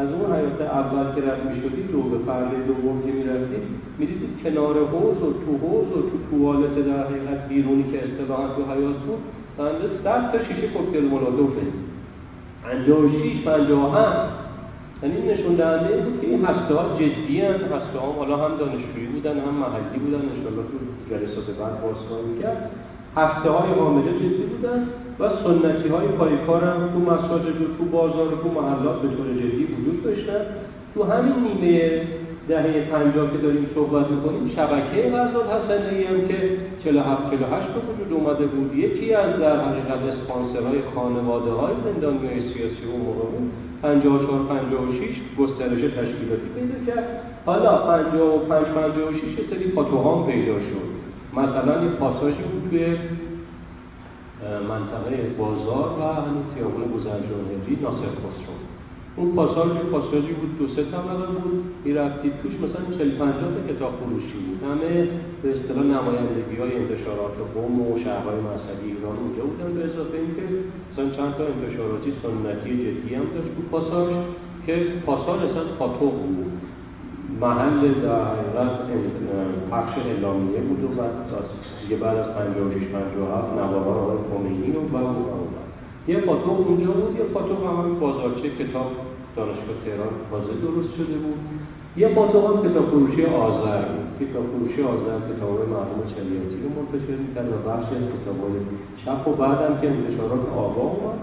از اون حیات اول که رد می‌شدید رو به پرده دوم که می‌رفتید می‌دیدید کنار حوز و تو حوز و تو توالت در حقیقت بیرونی که اصطلاحا تو حیات بود بنده صد تا شیشه کوکتل مولوتوفه 56 57 یعنی نشون دهنده بود که این هسته ها جدی هست هسته ها حالا هم دانشجویی بودن هم محلی بودن انشالله تو جلسات بعد باز کرد. هسته های حامله جدی بودن و سنتی های پایکار هم تو مساجد و تو بازار و تو محلات به طور جدی وجود داشتن. تو همین نیمه دهه 50 که داریم صحبت می‌کنیم شبکه غزال حسنی هم که 47 48 به وجود اومده بود. یکی از در حقیقت اسپانسرهای خانواده های زندانیای سیاسی و موقع بود. 54 56 گسترش تشکیلاتی پیدا کرد. حالا 55 56 یه سری پاتوهام پیدا شد. مثلا یه پاساژی بود توی منطقه بازار و همین خیابون گذرجانهری ناصر خسرو. اون پاساژ پاساژی بود دو سه طبقه بود می‌رفتید توش مثلا 40 50 تا کتاب فروشی بود. همه به اصطلاح نمایندگی های انتشارات قوم و شهرهای مذهبی ایران اونجا بودن به اضافه اینکه مثلا چند تا انتشاراتی سنتی جدی هم داشت بود پاساژ که پاساژ اصلا پاتوق بود. محل در حقیقت پخش اعلامیه بود و بعد دیگه بعد از 56 57 نواران آقای خمینی و بعد یه پاتوق اونجا بود یه پاتوق هم بازارچه کتاب دانشگاه تهران تازه درست شده بود. یه پاتوق هم کتاب فروشی آذر بود. کتاب فروشی آذر کتاب مرحوم چلیاتی رو منتشر می‌کرد و بخشی از کتاب های چپ و بعدم که انتشارات آقا اومد.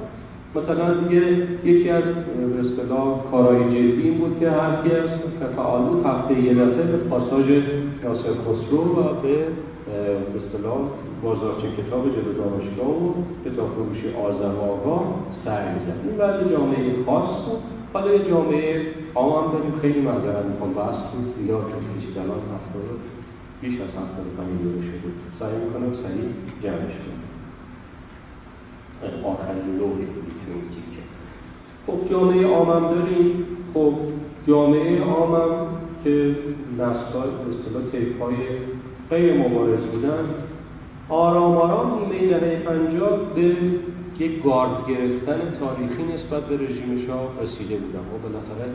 مثلا دیگه یکی از به اصطلاح کارهای جدی این بود که هر کی از فعال بود هفته یه دفعه به پاساژ ناصر خسرو و به به اصطلاح بازارچه کتاب جلو دانشگاه و کتاب فروشی آذر آقا سر می‌زد این بعد جامعه خاص بود. حالا یه جامعه عام هم داریم. خیلی معذرت می‌خوام. بحث بود زیاد چون کشید الان هفتاد بیش از هفتاد پنج شده سعی می‌کنم سریع جمعش کنم. آخرین لوحی این خب جامعه عامم داریم. خب جامعه عامم که نسل‌های به اصطلاح طیف‌های غیر مبارز بودن آرام آرام نیمه دهه پنجاه به یک گارد گرفتن تاریخی نسبت به رژیم شاه رسیده بودن. و بالاخره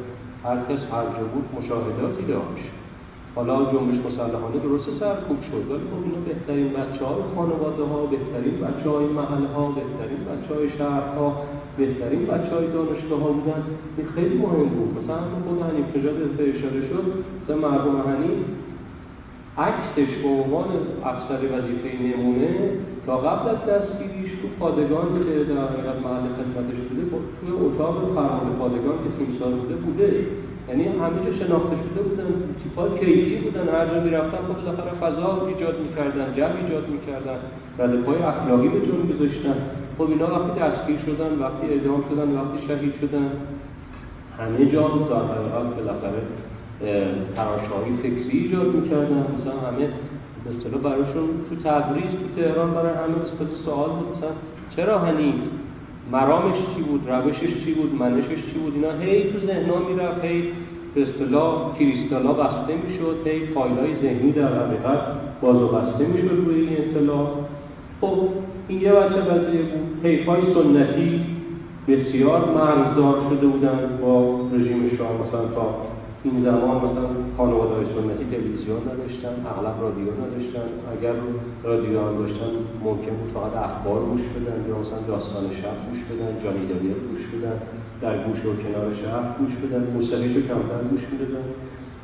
هر کس هر جا بود مشاهداتی داشت. حالا جنبش مسلحانه درست سرکوب شد. ولی خب اینا بهترین بچه های خانواده ها بهترین بچه های محل ها بهترین بچه های شهرها بهترین بچه های دانشگاه ها بودن. این خیلی مهم بود. مثلا خود حنیف نژاد اشاره شد مثلا مرحوم حنیف عکسش به عنوان افسر وظیفه نمونه تا قبل از دستگیریش تو پادگان که در حقیقت محل خدمتش بوده توی اتاق فرمان پادگان که تیمسار بوده بوده. یعنی همه جا شناخته شده بودن. تیپا کیفی بودن. هر جا می‌رفتن خود بالاخره فضا ایجاد می‌کردن جمع ایجاد می‌کردن. رد پای اخلاقی به جون گذاشتن. خب اینا وقتی دستگیر شدن وقتی اعدام شدن وقتی شهید شدن همه جا در حقیقت بالاخره تراشهای فکری ایجاد می‌کردن. مثلا همه به اصطلاح براشون تو تبریز تو تهران برای همه نسبت سوال بود. مثلا چرا هنی؟ مرامش چی بود؟ روشش چی بود؟ منشش چی بود؟ اینا هی تو ذهنا می‌رفت هی به اصطلاح کریستالا بسته می‌شد هی فایلای ذهنی در حقیقت باز و بسته می‌شد روی این اطلاع خب این یه بچه قضیه بود حیفای سنتی بسیار مرزدار شده بودن با رژیم شاه مثلا تا این زمان مثلا خانواده های سنتی تلویزیون نداشتن اغلب رادیو نداشتن. اگر رادیو هم داشتن ممکن بود فقط اخبار گوش بدن یا مثلا داستان شب گوش بدن جانی دلیل گوش بدن در گوش و کنار شهر گوش بدن موسیقی رو کمتر گوش می‌دادن.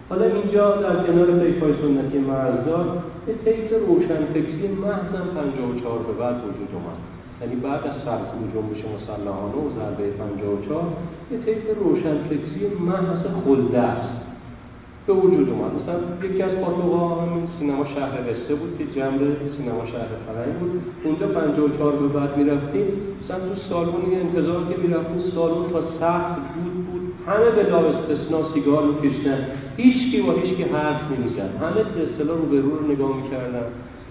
حالا اینجا در کنار طیفای سنتی مرزدار به طیف روشنفکری محض 54 به بعد وجود اومد یعنی بعد از سرکوب جنبش مسلحانه و ضربه 54 یه طیف روشنفکری محض خلده است. به وجود اومد. مثلا یکی از پاتوقا همین سینما شهر قصه بود که جنب سینما شهر فرنگ بود. اونجا 54 به بعد می‌رفتیم. مثلا تو سالن انتظار که می‌رفتیم سالن تا بود بود. همه به لا استثنا سیگار میکشتن. هیچ کی با هیچ کی حرف نمی‌زد. همه به اصطلاح رو به رو نگاه می‌کردن.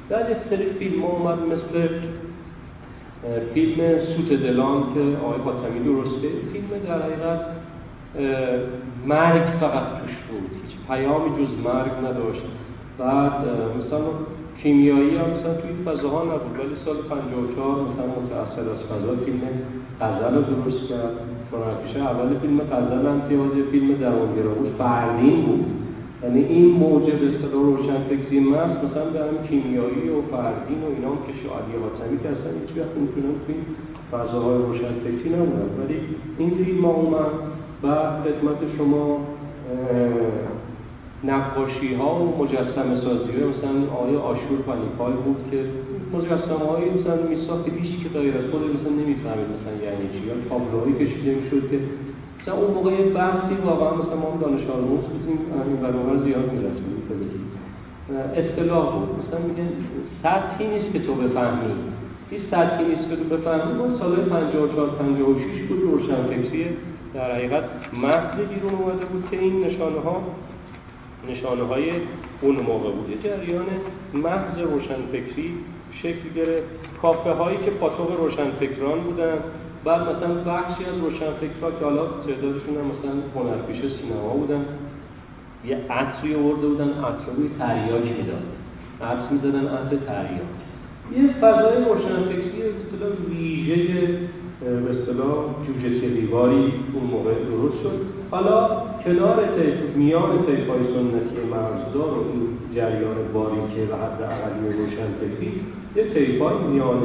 بعد یک سری فیلم ها اومد مثل فیلم سوت دلان که آقای خاتمی درسته. فیلم در حقیقت مرگ فقط توش بود. هیچ پیامی جز مرگ نداشت. بعد مثلا کیمیایی هم مثلا توی فضاها نبود. ولی سال 54 مثلا متأثر از فضا فیلم غزل درست کرد. فرانکیشه اول فیلم هم که فیلم درونگراوش فردین بود. یعنی این موجه به اصطلاح روشنفکری مست مثلا به هم کیمیایی و فردین و اینا هم که شعالی حاتمی که اصلا هیچ وقت می‌تونن توی فضاهای روشنفکری نبودن ولی این فیلم ها اومد و خدمت شما نقاشی ها و مجسم سازی های مثلا آقای آشور پانیپال بود که مجسم های مثلا میساخت هیچ که غیر از خود مثلا نمی‌فهمید مثلا یعنی چی؟ یا تابلوهایی کشیده می‌شد که مثلا اون موقع یه بحثی واقعا مثلا ما دانش آموز بودیم این برابر زیاد می‌رفتیم اصطلاح بود. مثلا میگن سطحی نیست که تو بفهمی. این سطحی نیست که تو بفهمی. ما سال 54 56 بود روشنفکری در حقیقت محض بیرون اومده بود که این نشانه ها نشانه های اون موقع بود. جریان محض روشنفکری شکل گرفت. کافه هایی که پاتوق روشنفکران بودن. بعد مثلا بخشی از روشنفکرها که حالا تعدادشون هم مثلا هنرپیشه سینما بودن یه عطری آورده بودن عطر روی تریاک می‌داد عطر می‌زدن عطر تریاک. یه فضای روشنفکری اصطلاح ویژه به اصطلاح جوجه دیواری اون موقع درست شد. حالا کنار تیف میان های سنتی مرزدار و این جریان باریکه و حد اقلی روشنفکری یه میان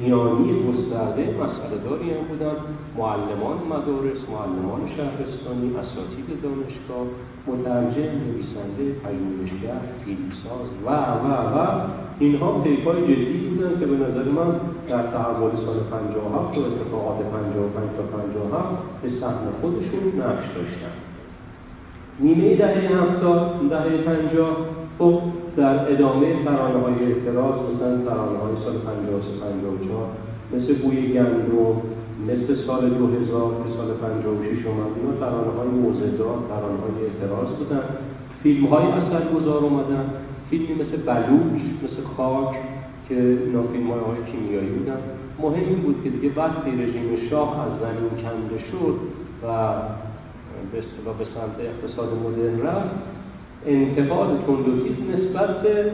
میانی گسترده مسئله داری هم بودن. معلمان مدارس معلمان شهرستانی اساتید دانشگاه مترجم نویسنده پژوهشگر فیلمساز و و و. اینها های جدی بودن که به نظر من در تحول سال 57 و اتفاقات 55 تا 57 به سهم خودشون نقش داشتن. نیمه دهه هفتاد دهه پنجاه خب در ادامه ترانه های اعتراض مثلا ترانه های سال 53 54 مثل بوی گندم مثل سال 2000 که سال 56 اومد اینا ترانه های موزدار ترانه های اعتراض بودن. فیلم های اثر گذار اومدن. فیلمی مثل بلوچ مثل خاک که اینا فیلم های, های کیمیایی بودن. مهم این بود که دیگه وقتی رژیم شاه از زمین کنده شد و به به سمت اقتصاد مدرن رفت انتقاد تندوتیز نسبت به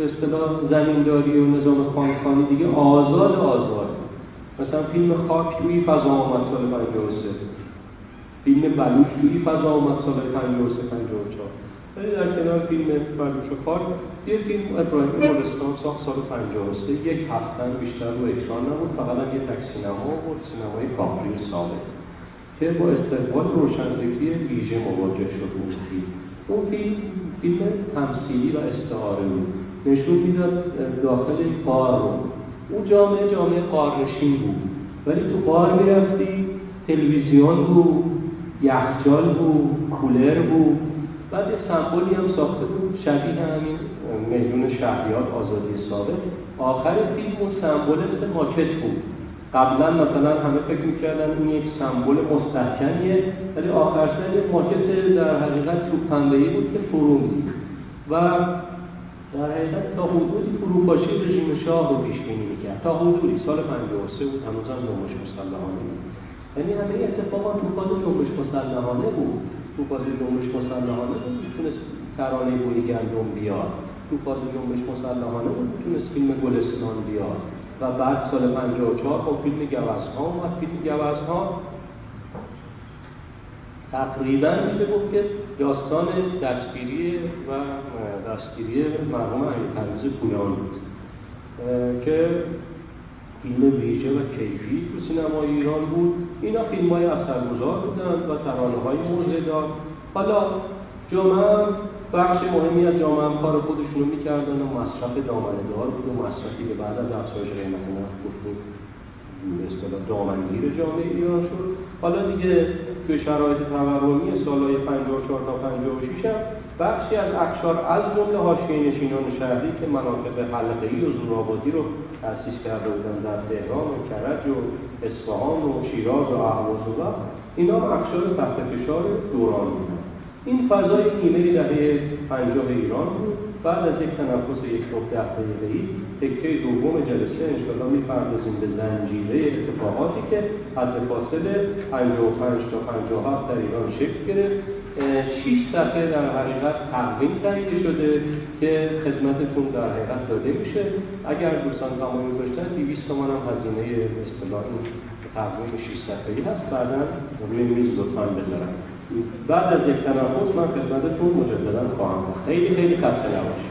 اصطلاح زمینداری و نظام خانخانی دیگه آزاد آزاد. مثلا فیلم خاک روی فضا آمد سال 53 فیلم بلوش روی فضا آمد سال 53 54 ولی در کنار فیلم بلوش و خاک یه فیلم ابراهیم گلستان ساخت سال 53 یک هفته بیشتر رو اکران نبود فقط یه تک سینما بود سینمای کاپری ثابت که با استقبال روشنفکری ویژه مواجه شد اون فیلم. اون فیلم فیلم تمثیلی و استعاره بود. نشون می‌داد داخل قار رو اون جامعه جامعه قارنشین بود. ولی تو قار می‌رفتی تلویزیون بود یخچال بود کولر بود. بعد یه سمبولی هم ساخته بود شبیه همین میدون شهریات آزادی ثابت. آخر فیلم اون سمبول مثل ماکت بود. قبلا مثلا همه فکر می‌کردن این یک سمبل مستحکمیه ولی آخر سر یک ماکت در حقیقت چوب بود که فرو و در حقیقت تا حدودی فروپاشی رژیم شاه رو پیش بینی می‌کرد. تا حدودی سال 53 بود هنوز هم جنبش مسلحانه بود. یعنی همه اتفاقات تو فاز جنبش مسلحانه بود. تو فاز جنبش مسلحانه بود می‌تونست ترانه بوی گندم بیاد. تو فاز جنبش مسلحانه بود می‌تونست فیلم گلستان بیاد. و بعد سال 54 خب فیلم گوزها اومد فیلم گوزها تقریبا میشه گفت که داستان دستگیری و دستگیری مرحوم امیر پرویز پویان بود که فیلم ویژه و کیفی تو سینمای ایران بود. اینا فیلم های اثرگذار بودن و ترانه های موزه حالا جامعه بخش مهمی از جامعه کار خودشونو می‌کردن و مصرف دامنه دار بود و مصرفی به بعد از افزایش قیمت نفت گفتیم به اصطلاح دامنگیر جامعه ایران شد. حالا دیگه به شرایط تورمی سالهای 54 تا 56 هم بخشی از اکشار از جمله حاشیه نشینان شهری که مناطق حلقه‌ای و زورآبادی رو تأسیس کرده بودن در تهران و کرج و اصفهان و شیراز و اهواز و اینا اکشار تحت فشار دوران بودن. این فضای نیمه دهه پنجاه ایران بود. بعد از یک تنفس یک نه ده دقیقه‌ای تکه دوم جلسه انشاءالله می‌پردازیم به زنجیره اتفاقاتی که حد فاصله 55 تا 57 در ایران شکل گرفت. 6 صفحه در حقیقت تقویم تهیه شده که خدمتتون در حقیقت داده میشه. اگر دوستان تمایل داشتن 200 تومان هم هزینه اصطلاح این تقویم 6 صفحه‌ای هست. بعدا روی میز لطفا بذارم. بعد از یک تنفس من خدمتتون مجددا خواهم. خیلی خیلی خسته نباشید.